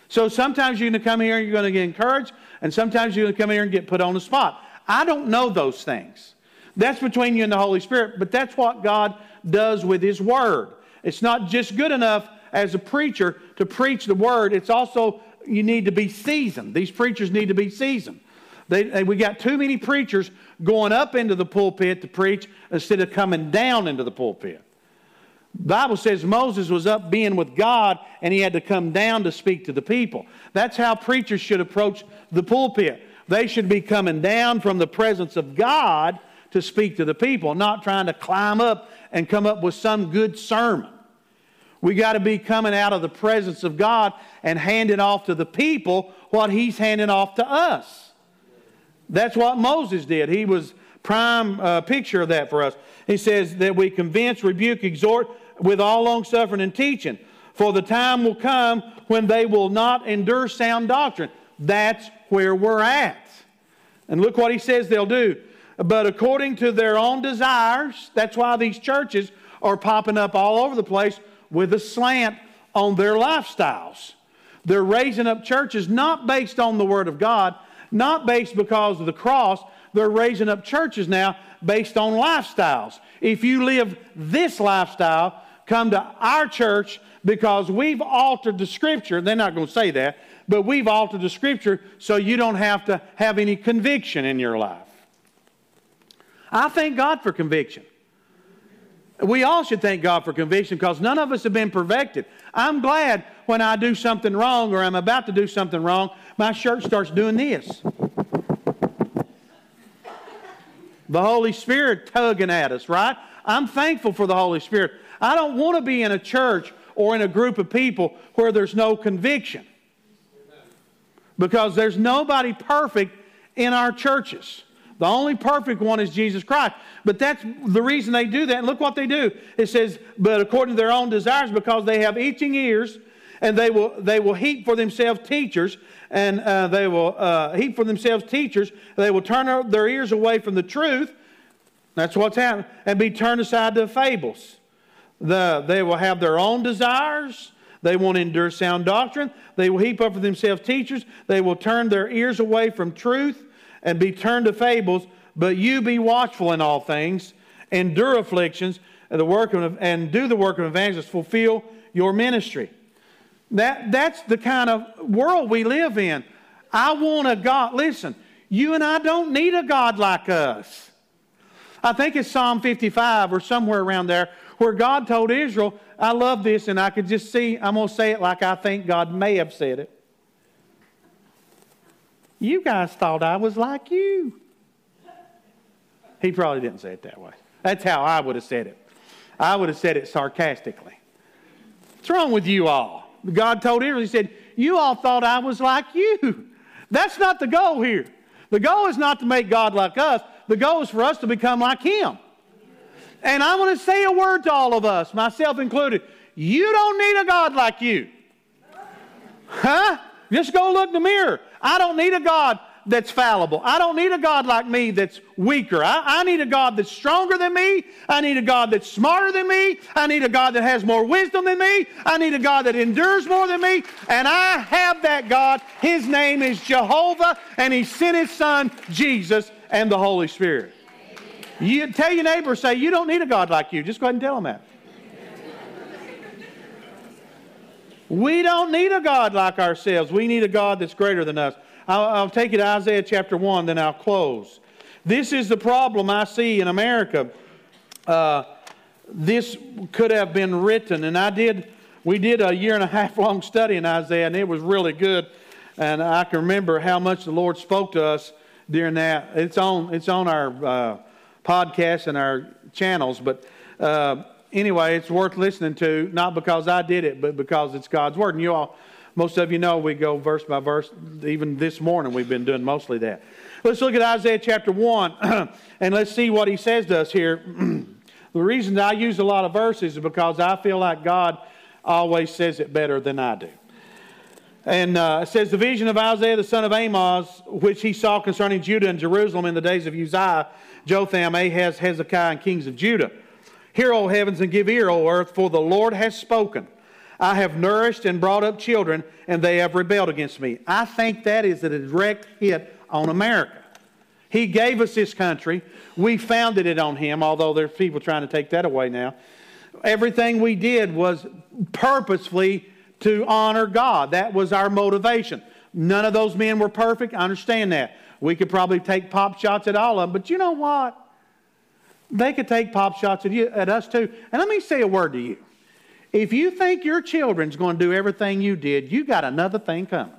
So sometimes you're going to come here and you're going to get encouraged, and sometimes you're going to come here and get put on the spot. I don't know those things. That's between you and the Holy Spirit, but that's what God does with His Word. It's not just good enough as a preacher to preach the word, it's also you need to be seasoned. These preachers need to be seasoned. They, we got too many preachers going up into the pulpit to preach instead of coming down into the pulpit. Bible says Moses was up being with God and he had to come down to speak to the people. That's how preachers should approach the pulpit. They should be coming down from the presence of God to speak to the people, not trying to climb up and come up with some good sermon. We got to be coming out of the presence of God and handing off to the people what He's handing off to us. That's what Moses did. He was prime uh, picture of that for us. He says that we convince, rebuke, exhort with all long suffering and teaching. For the time will come when they will not endure sound doctrine. That's where we're at. And look what he says they'll do. But according to their own desires, that's why these churches are popping up all over the place with a slant on their lifestyles. They're raising up churches not based on the Word of God, not based because of the cross. They're raising up churches now based on lifestyles. If you live this lifestyle, come to our church because we've altered the Scripture. They're not going to say that, but we've altered the Scripture so you don't have to have any conviction in your life. I thank God for conviction. We all should thank God for conviction because none of us have been perfected. I'm glad when I do something wrong or I'm about to do something wrong, my shirt starts doing this. The Holy Spirit tugging at us, right? I'm thankful for the Holy Spirit. I don't want to be in a church or in a group of people where there's no conviction. Because there's nobody perfect in our churches. The only perfect one is Jesus Christ. But that's the reason they do that. And look what they do. It says, but according to their own desires, because they have itching ears, and they will, they will heap for themselves teachers, and uh, they will uh, heap for themselves teachers. They will turn their ears away from the truth. That's what's happening. And be turned aside to fables. The, they will have their own desires. They won't endure sound doctrine. They will heap up for themselves teachers. They will turn their ears away from truth and be turned to fables, but you be watchful in all things, endure afflictions, and, the work of, and do the work of evangelists, fulfill your ministry. That, that's the kind of world we live in. I want a God. Listen, you and I don't need a God like us. I think it's Psalm 55 or somewhere around there where God told Israel, I love this, and I could just see, I'm going to say it like I think God may have said it. You guys thought I was like you. He probably didn't say it that way. That's how I would have said it. I would have said it sarcastically. What's wrong with you all? God told Israel, He said, You all thought I was like you. That's not the goal here. The goal is not to make God like us, the goal is for us to become like Him. And I want to say a word to all of us, myself included. You don't need a God like you. Huh? Just go look in the mirror. I don't need a God that's fallible. I don't need a God like me that's weaker. I, I, need a God that's stronger than me. I need a God that's smarter than me. I need a God that has more wisdom than me. I need a God that endures more than me. And I have that God. His name is Jehovah, and He sent His Son, Jesus, and the Holy Spirit. You tell your neighbor, say, You don't need a God like you. Just go ahead and tell them that. We don't need a God like ourselves. We need a God that's greater than us. I'll, I'll take you to Isaiah chapter 1, then I'll close. This is the problem I see in America. Uh, this could have been written, and I did. We did a year and a half long study in Isaiah, and it was really good. And I can remember how much the Lord spoke to us during that. It's on. It's on our uh, podcast and our channels. But uh, anyway, it's worth listening to, not because I did it, but because it's God's word. And you all most of you know we go verse by verse. Even this morning, we've been doing mostly that. Let's look at Isaiah chapter 1 and let's see what he says to us here. the reason I use a lot of verses is because I feel like God always says it better than I do. And uh, it says, The vision of Isaiah the son of Amos, which he saw concerning Judah and Jerusalem in the days of Uzziah, Jotham, Ahaz, Hezekiah, and kings of Judah. Hear, O heavens, and give ear, O earth, for the Lord has spoken. I have nourished and brought up children, and they have rebelled against me. I think that is a direct hit on America. He gave us this country. We founded it on Him, although there's people trying to take that away now. Everything we did was purposefully to honor God. That was our motivation. None of those men were perfect. I understand that. We could probably take pop shots at all of them, but you know what? They could take pop shots at, you, at us too. And let me say a word to you. If you think your children's going to do everything you did, you got another thing coming.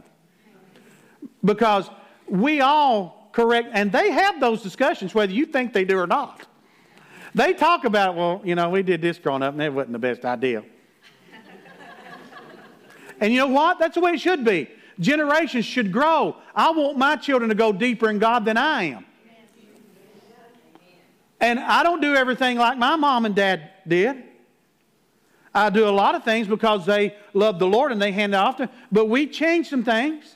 Because we all correct, and they have those discussions whether you think they do or not. They talk about, well, you know, we did this growing up and that wasn't the best idea. and you know what? That's the way it should be. Generations should grow. I want my children to go deeper in God than I am. And I don't do everything like my mom and dad did. I do a lot of things because they love the Lord and they hand it off to. But we change some things,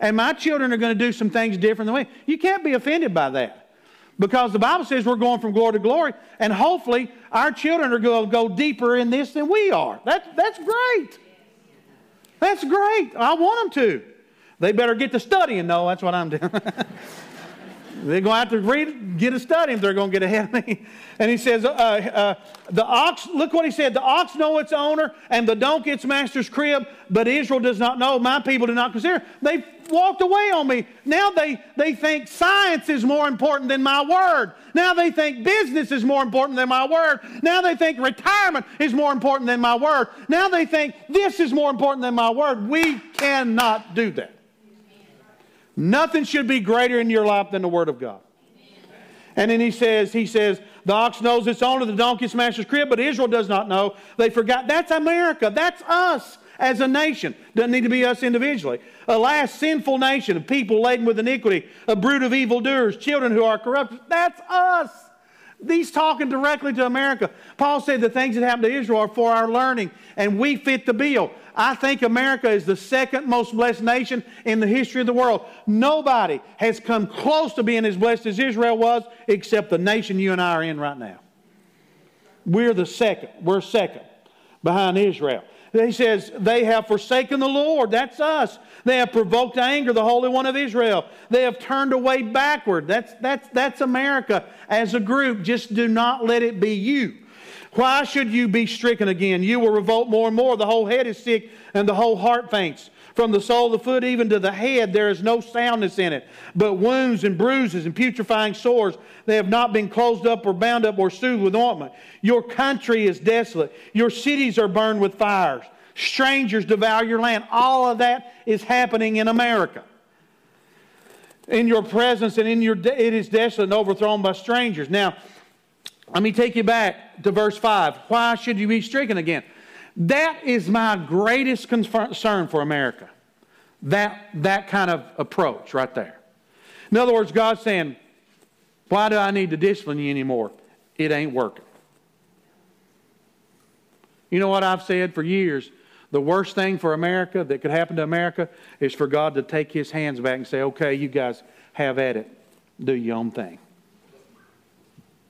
and my children are going to do some things different than we. You can't be offended by that because the Bible says we're going from glory to glory, and hopefully our children are going to go deeper in this than we are. That, that's great. That's great. I want them to. They better get to studying, though. That's what I'm doing. They're going to have to read, get a study if they're going to get ahead of me. And he says, uh, uh, the ox, look what he said, the ox know its owner and the donkey its master's crib, but Israel does not know. My people do not consider. They walked away on me. Now they, they think science is more important than my word. Now they think business is more important than my word. Now they think retirement is more important than my word. Now they think this is more important than my word. We cannot do that. Nothing should be greater in your life than the Word of God. And then he says, he says, the ox knows its owner, the donkey smashes crib, but Israel does not know. They forgot. That's America. That's us as a nation. Doesn't need to be us individually. A last sinful nation of people laden with iniquity, a brood of evildoers, children who are corrupt. That's us. He's talking directly to America. Paul said the things that happened to Israel are for our learning, and we fit the bill. I think America is the second most blessed nation in the history of the world. Nobody has come close to being as blessed as Israel was, except the nation you and I are in right now. We're the second. We're second behind Israel. He says, They have forsaken the Lord. That's us. They have provoked anger the Holy One of Israel. They have turned away backward. That's, that's, that's America as a group. Just do not let it be you. Why should you be stricken again? You will revolt more and more. The whole head is sick and the whole heart faints. From the sole of the foot even to the head, there is no soundness in it, but wounds and bruises and putrefying sores. They have not been closed up or bound up or soothed with ointment. Your country is desolate. Your cities are burned with fires. Strangers devour your land. All of that is happening in America. in your presence, and in your de- it is desolate and overthrown by strangers. Now, let me take you back to verse 5. Why should you be stricken again? That is my greatest concern for America. That, that kind of approach right there. In other words, God's saying, Why do I need to discipline you anymore? It ain't working. You know what I've said for years? The worst thing for America that could happen to America is for God to take his hands back and say, okay, you guys have at it. Do your own thing.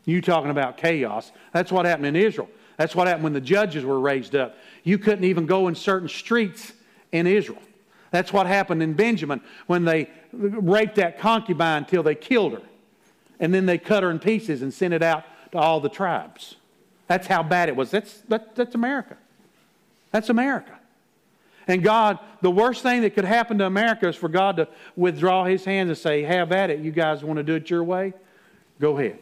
You talking about chaos. That's what happened in Israel. That's what happened when the judges were raised up. You couldn't even go in certain streets in Israel. That's what happened in Benjamin when they raped that concubine until they killed her. And then they cut her in pieces and sent it out to all the tribes. That's how bad it was. That's, that, that's America. That's America. And God, the worst thing that could happen to America is for God to withdraw his hands and say, Have at it. You guys want to do it your way? Go ahead.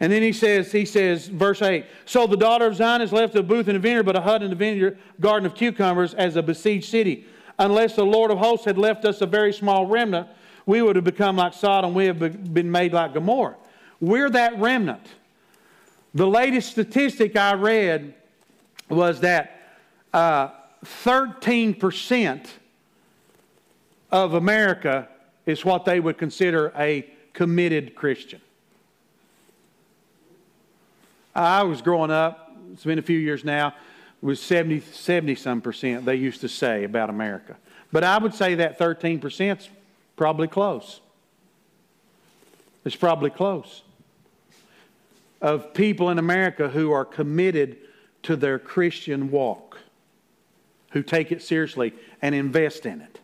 And then he says, he says, verse 8, So the daughter of Zion is left a booth in a vineyard, but a hut in a vineyard, garden of cucumbers as a besieged city. Unless the Lord of hosts had left us a very small remnant, we would have become like Sodom. We have been made like Gomorrah. We're that remnant. The latest statistic I read was that uh, 13% of America is what they would consider a committed Christian. I was growing up, it's been a few years now, was 70, 70 some percent they used to say about America. But I would say that 13% is probably close. It's probably close. Of people in America who are committed to their Christian walk, who take it seriously and invest in it.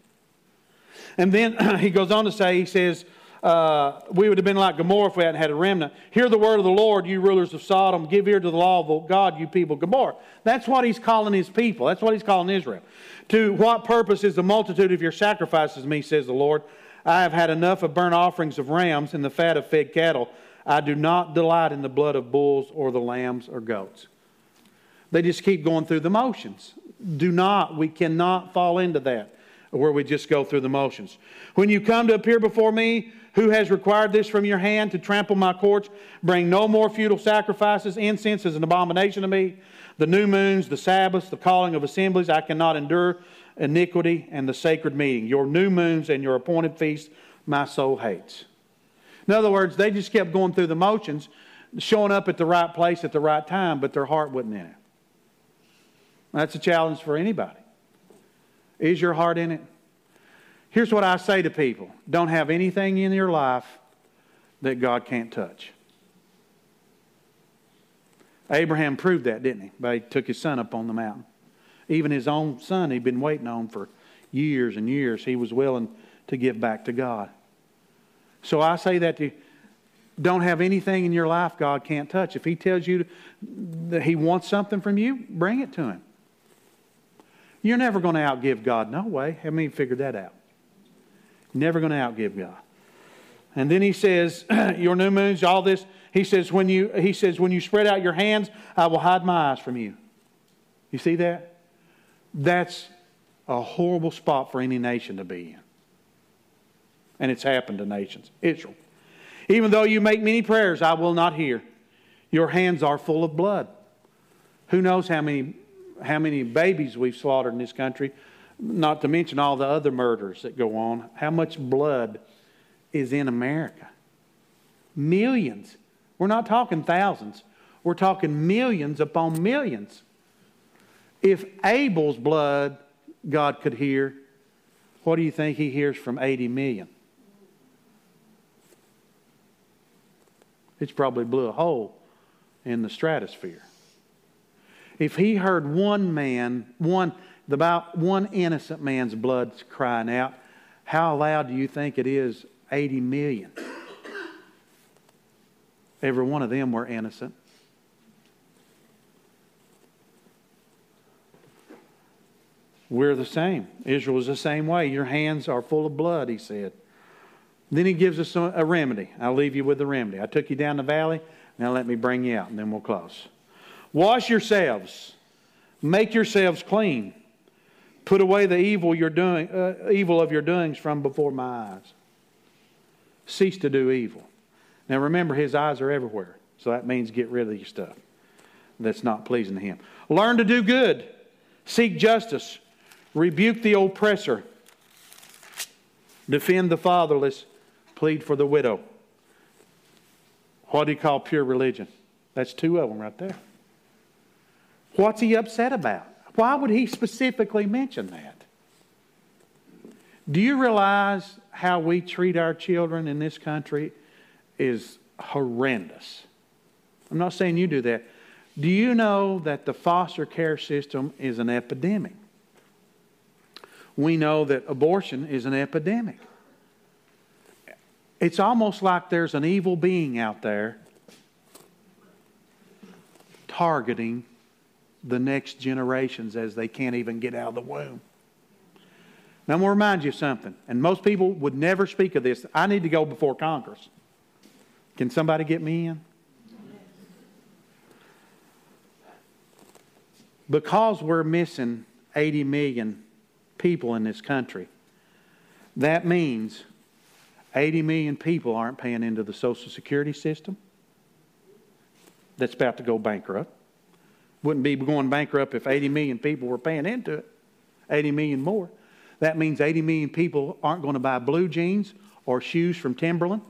And then he goes on to say, he says, uh, we would have been like Gomorrah if we hadn't had a remnant. Hear the word of the Lord, you rulers of Sodom. Give ear to the law of God, you people Gomorrah. That's what he's calling his people. That's what he's calling Israel. To what purpose is the multitude of your sacrifices, me, says the Lord? I have had enough of burnt offerings of rams and the fat of fed cattle. I do not delight in the blood of bulls or the lambs or goats. They just keep going through the motions. Do not, we cannot fall into that where we just go through the motions. When you come to appear before me, who has required this from your hand to trample my courts? Bring no more futile sacrifices. Incense is an abomination to me. The new moons, the Sabbaths, the calling of assemblies, I cannot endure iniquity and the sacred meeting. Your new moons and your appointed feasts, my soul hates. In other words, they just kept going through the motions, showing up at the right place at the right time, but their heart wasn't in it. That's a challenge for anybody. Is your heart in it? Here's what I say to people don't have anything in your life that God can't touch. Abraham proved that, didn't he? But he took his son up on the mountain. Even his own son he'd been waiting on for years and years, he was willing to give back to God. So I say that to you. Don't have anything in your life God can't touch. If He tells you that He wants something from you, bring it to Him. You're never going to outgive God. No way. Have me figured that out. Never going to outgive God. And then he says, Your new moons, all this. He says, when you, he says, when you spread out your hands, I will hide my eyes from you. You see that? That's a horrible spot for any nation to be in. And it's happened to nations. Israel. Even though you make many prayers, I will not hear. Your hands are full of blood. Who knows how many, how many babies we've slaughtered in this country not to mention all the other murders that go on. How much blood is in America? Millions. We're not talking thousands, we're talking millions upon millions. If Abel's blood God could hear, what do you think he hears from 80 million? It's probably blew a hole in the stratosphere. If he heard one man, one about one innocent man's blood crying out, how loud do you think it is? 80 million. Every one of them were innocent. We're the same. Israel is the same way. Your hands are full of blood, he said. Then he gives us a remedy. I'll leave you with the remedy. I took you down the valley. Now let me bring you out, and then we'll close. Wash yourselves, make yourselves clean. Put away the evil you're doing, uh, evil of your doings from before my eyes. cease to do evil. Now remember, his eyes are everywhere. So that means get rid of your stuff that's not pleasing to him. Learn to do good, seek justice, rebuke the oppressor, defend the fatherless, plead for the widow. What do you call pure religion? That's two of them right there. What's he upset about? Why would he specifically mention that? Do you realize how we treat our children in this country is horrendous? I'm not saying you do that. Do you know that the foster care system is an epidemic? We know that abortion is an epidemic. It's almost like there's an evil being out there targeting the next generations as they can't even get out of the womb. Now, I'm going to remind you of something, and most people would never speak of this. I need to go before Congress. Can somebody get me in? Because we're missing 80 million people in this country, that means 80 million people aren't paying into the Social Security system that's about to go bankrupt. Wouldn't be going bankrupt if 80 million people were paying into it. 80 million more. That means 80 million people aren't going to buy blue jeans or shoes from Timberland.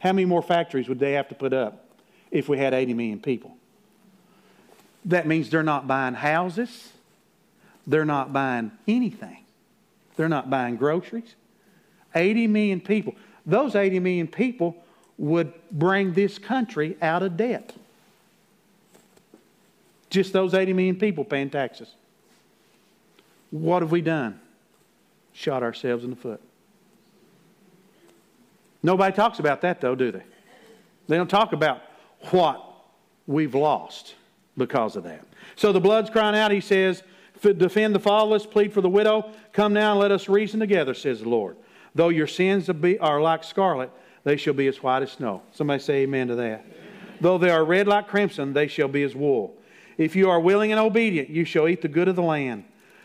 How many more factories would they have to put up if we had 80 million people? That means they're not buying houses. They're not buying anything. They're not buying groceries. 80 million people. Those 80 million people would bring this country out of debt. Just those 80 million people paying taxes. What have we done? Shot ourselves in the foot. Nobody talks about that, though, do they? They don't talk about what we've lost because of that. So the blood's crying out. He says, Defend the fatherless, plead for the widow. Come now and let us reason together, says the Lord. Though your sins are like scarlet, they shall be as white as snow. Somebody say amen to that. Amen. Though they are red like crimson, they shall be as wool. If you are willing and obedient, you shall eat the good of the land.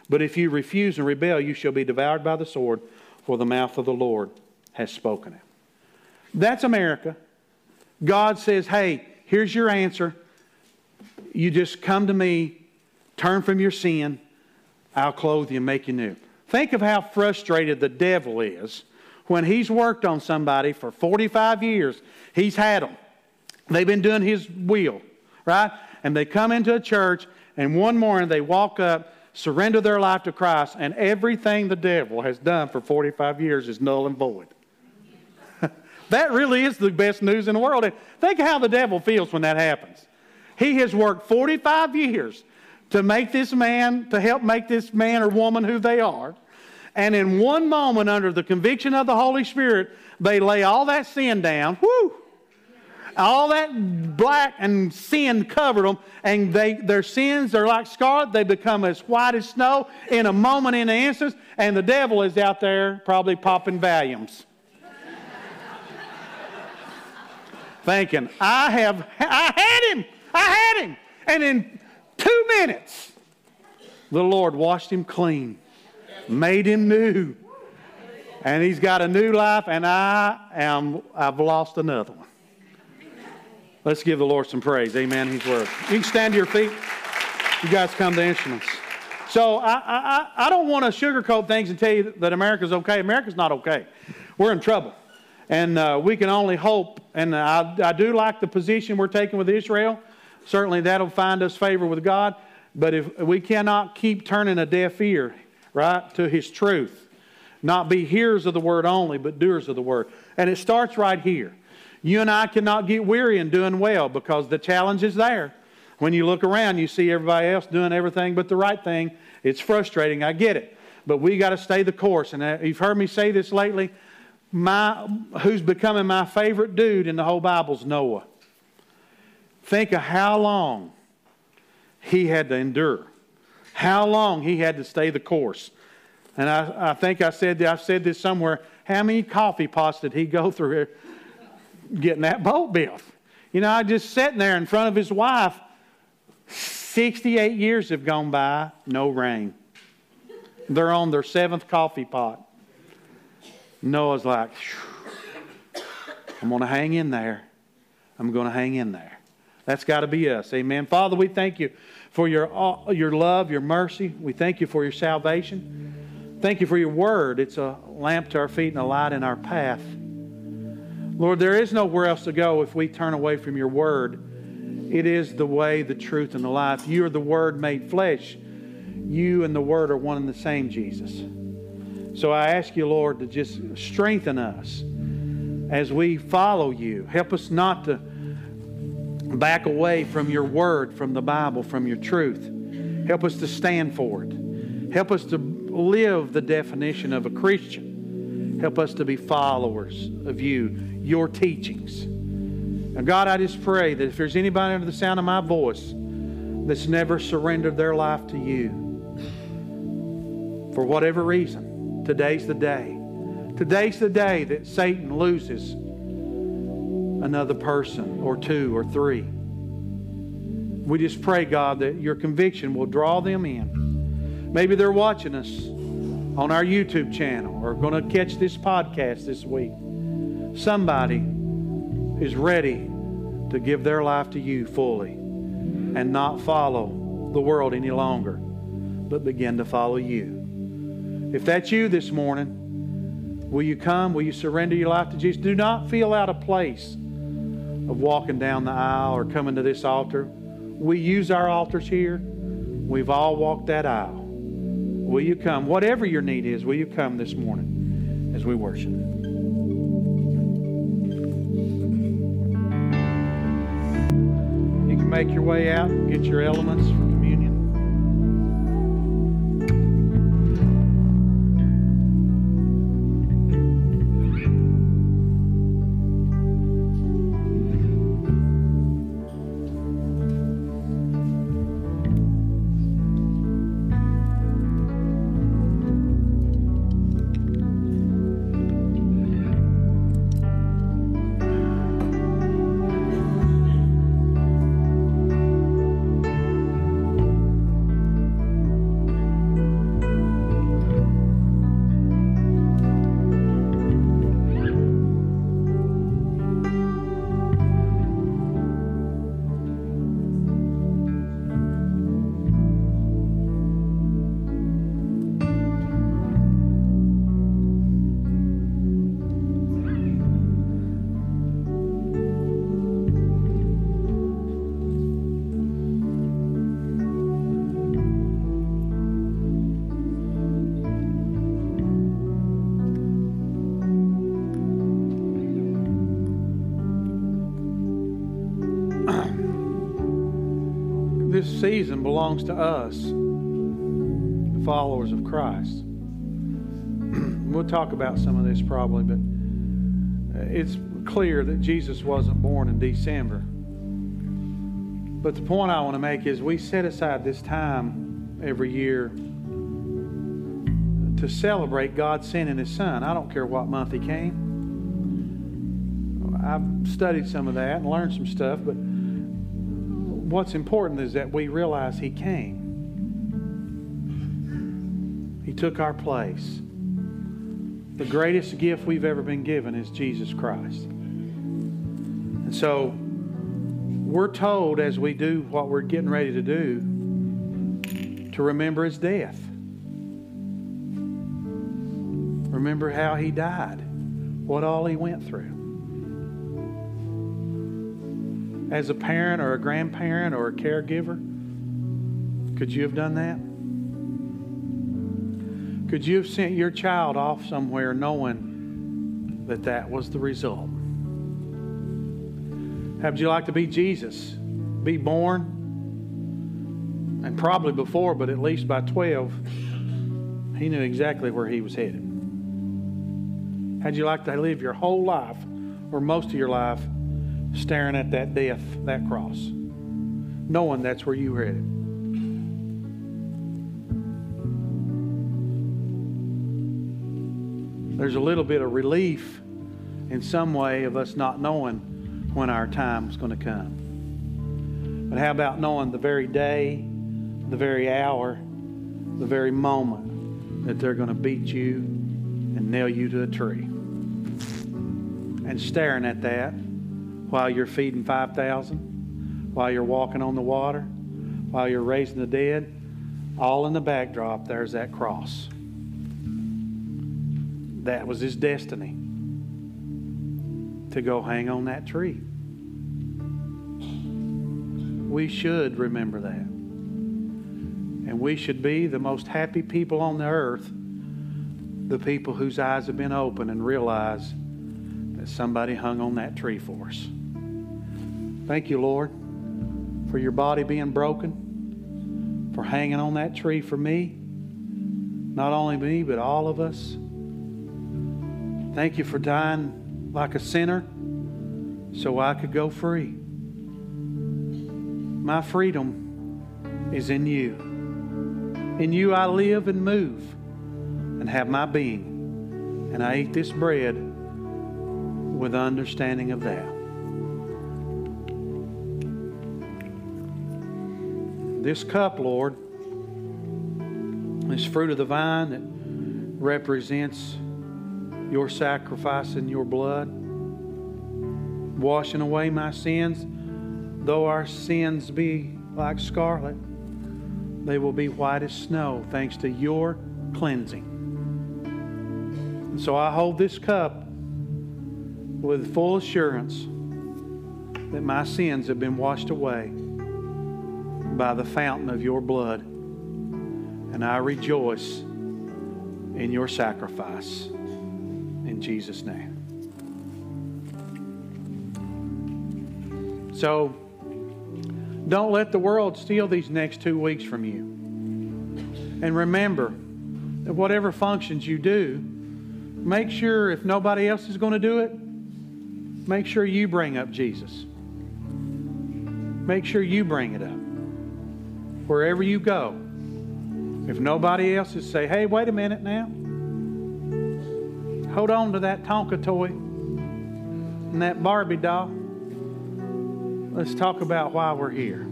But if you refuse and rebel, you shall be devoured by the sword, for the mouth of the Lord has spoken it. That's America. God says, hey, here's your answer. You just come to me, turn from your sin, I'll clothe you and make you new. Think of how frustrated the devil is when he's worked on somebody for 45 years. He's had them. They've been doing his will, right? And they come into a church, and one morning they walk up, surrender their life to Christ, and everything the devil has done for 45 years is null and void. that really is the best news in the world. And think how the devil feels when that happens. He has worked 45 years to make this man, to help make this man or woman who they are. And in one moment, under the conviction of the Holy Spirit, they lay all that sin down. Whoo! All that black and sin covered them, and they, their sins are like scarlet. They become as white as snow in a moment, in an instant, and the devil is out there probably popping Valiums. Thinking, I have, I had him, I had him. And in two minutes, the Lord washed him clean made him new. And he's got a new life, and I am, I've lost another one. Let's give the Lord some praise. Amen. He's worthy. You can stand to your feet. You guys come to instruments. So I, I, I don't want to sugarcoat things and tell you that America's okay. America's not okay. We're in trouble. And uh, we can only hope. And I, I do like the position we're taking with Israel. Certainly that'll find us favor with God. But if we cannot keep turning a deaf ear, right, to his truth. Not be hearers of the word only, but doers of the word. And it starts right here. You and I cannot get weary in doing well because the challenge is there. When you look around, you see everybody else doing everything but the right thing. It's frustrating. I get it. But we got to stay the course. And uh, you've heard me say this lately. My, who's becoming my favorite dude in the whole Bible is Noah. Think of how long he had to endure how long he had to stay the course. And I, I think I said, I said this somewhere. How many coffee pots did he go through getting that boat built? You know, I just sitting there in front of his wife. 68 years have gone by, no rain. They're on their seventh coffee pot. Noah's like, I'm going to hang in there. I'm going to hang in there. That's got to be us. Amen. Father, we thank you for your, uh, your love, your mercy. We thank you for your salvation. Thank you for your word. It's a lamp to our feet and a light in our path. Lord, there is nowhere else to go if we turn away from your word. It is the way, the truth, and the life. You are the word made flesh. You and the word are one and the same, Jesus. So I ask you, Lord, to just strengthen us as we follow you. Help us not to back away from your word, from the Bible, from your truth. Help us to stand for it. Help us to live the definition of a Christian. Help us to be followers of you, your teachings. Now, God, I just pray that if there's anybody under the sound of my voice that's never surrendered their life to you, for whatever reason, today's the day. Today's the day that Satan loses another person or two or three. We just pray, God, that your conviction will draw them in. Maybe they're watching us on our YouTube channel or going to catch this podcast this week. Somebody is ready to give their life to you fully and not follow the world any longer, but begin to follow you. If that's you this morning, Will you come? Will you surrender your life to Jesus? Do not feel out of place of walking down the aisle or coming to this altar. We use our altars here. We've all walked that aisle. Will you come? Whatever your need is, will you come this morning as we worship? Make your way out get your elements season belongs to us, the followers of Christ. we'll talk about some of this probably, but uh, it's clear that Jesus wasn't born in December. But the point I want to make is we set aside this time every year to celebrate God sending His Son. I don't care what month He came. I've studied some of that and learned some stuff, but what's important is that we realize He came. He took our place. The greatest gift we've ever been given is Jesus Christ. And so we're told as we do what we're getting ready to do to remember His death. Remember how He died, what all He went through. As a parent or a grandparent or a caregiver? Could you have done that? Could you have sent your child off somewhere knowing that that was the result? How'd you like to be Jesus? Be born? And probably before, but at least by 12, he knew exactly where he was headed. How'd you like to live your whole life, or most of your life, staring at that death, that cross, knowing that's where you were headed. There's a little bit of relief in some way of us not knowing when our time is going to come. But how about knowing the very day, the very hour, the very moment that they're going to beat you and nail you to a tree? and staring at that while you're feeding 5,000, while you're walking on the water, while you're raising the dead. All in the backdrop, there's that cross. That was his destiny to go hang on that tree. We should remember that. And we should be the most happy people on the earth, the people whose eyes have been opened and realize that somebody hung on that tree for us. Thank you, Lord, for your body being broken, for hanging on that tree for me. Not only me, but all of us. Thank you for dying like a sinner so I could go free. My freedom is in you. In you I live and move and have my being. And I eat this bread with understanding of that. This cup, Lord, this fruit of the vine that represents your sacrifice and your blood, washing away my sins, though our sins be like scarlet, they will be white as snow thanks to your cleansing. And so I hold this cup with full assurance that my sins have been washed away by the fountain of your blood. And I rejoice in your sacrifice. In Jesus' name. So, don't let the world steal these next two weeks from you. And remember that whatever functions you do, make sure if nobody else is going to do it, make sure you bring up Jesus. Make sure you bring it up wherever you go. If nobody else is say, hey, wait a minute now. Hold on to that Tonka toy and that Barbie doll. Let's talk about why we're here.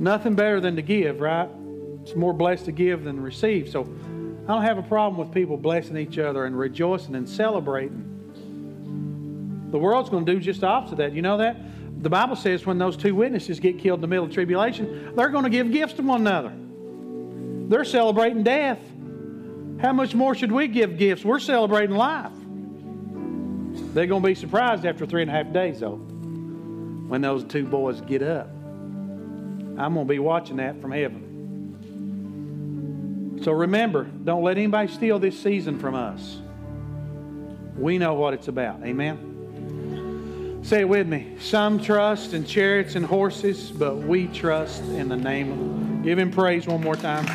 Nothing better than to give, right? It's more blessed to give than receive. So I don't have a problem with people blessing each other and rejoicing and celebrating. The world's going to do just the opposite of that. You know that? The Bible says when those two witnesses get killed in the middle of tribulation, they're going to give gifts to one another. They're celebrating death. How much more should we give gifts? We're celebrating life. They're going to be surprised after three and a half days, though, when those two boys get up. I'm going to be watching that from heaven. So remember, don't let anybody steal this season from us. We know what it's about. Amen. Say it with me. Some trust in chariots and horses, but we trust in the name of. Give him praise one more time.